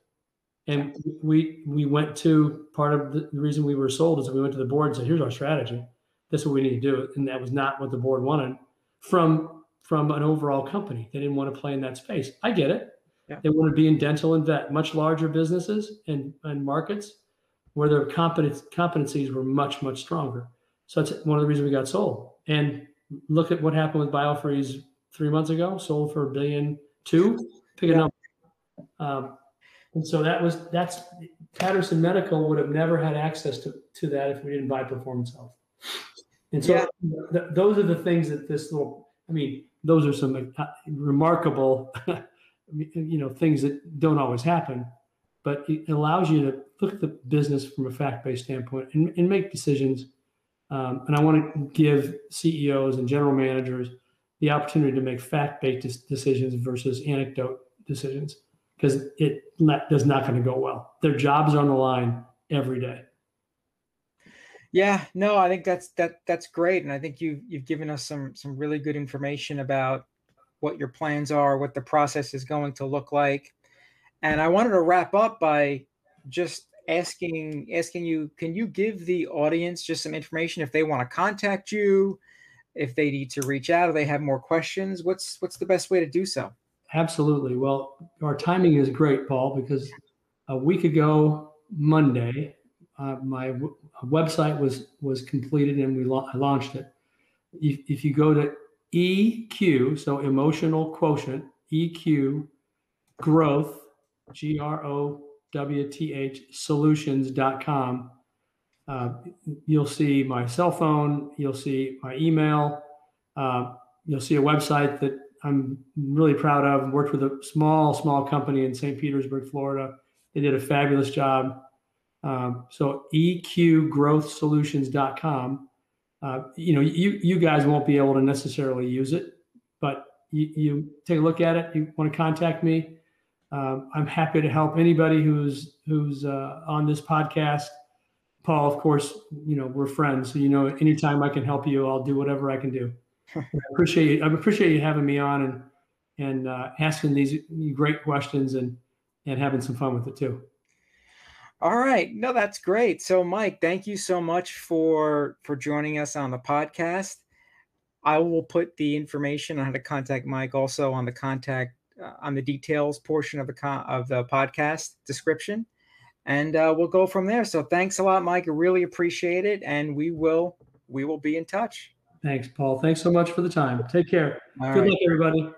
And we we went to part of the reason we were sold is that we went to the board and said, here's our strategy. This is what we need to do. And that was not what the board wanted from from an overall company. They didn't want to play in that space. I get it. Yeah. They want to be in dental and vet, much larger businesses and, and markets where their competence, competencies were much, much stronger. So that's one of the reasons we got sold. And look at what happened with Biofreeze three months ago, sold for a billion two. Pick a number. Um, and so that was that's Patterson Medical would have never had access to, to that if we didn't buy Performance Health. And so yeah. th- those are the things that this little, I mean, those are some uh, remarkable, [laughs] you know, things that don't always happen, but it allows you to look at the business from a fact-based standpoint and, and make decisions um, and I want to give CEOs and general managers the opportunity to make fact-based decisions versus anecdote decisions because it does not going to go well. Their jobs are on the line every day. Yeah, no, I think that's that that's great, and I think you you've given us some some really good information about what your plans are, what the process is going to look like, and I wanted to wrap up by just asking asking you can you give the audience just some information if they want to contact you if they need to reach out or they have more questions? What's what's the best way to do so? Absolutely. Well our timing is great paul because a week ago monday uh, my w- website was was completed and we la- launched it. If, if you go to eq so emotional quotient eq growth g-r-o wthsolutions.com. Uh, you'll see my cell phone, you'll see my email, uh, you'll see a website that I'm really proud of. Worked with a small, small company in St. Petersburg, Florida. They did a fabulous job. Um, so eqgrowthsolutions.com. Uh, you know, you you guys won't be able to necessarily use it, but you, you take a look at it. You want to contact me um, I'm happy to help anybody who's who's uh, on this podcast. Paul, of course, you know we're friends, so you know anytime I can help you, I'll do whatever I can do. [laughs] I appreciate you. I appreciate you having me on and and uh, asking these great questions and and having some fun with it too. All right, no, that's great. So, Mike, thank you so much for for joining us on the podcast. I will put the information on how to contact Mike also on the contact uh, on the details portion of the con- of the podcast description, and uh, we'll go from there. So thanks a lot, Mike. I really appreciate it, and we will we will be in touch. Thanks, Paul. Thanks so much for the time. Take care. All Good right. luck, everybody.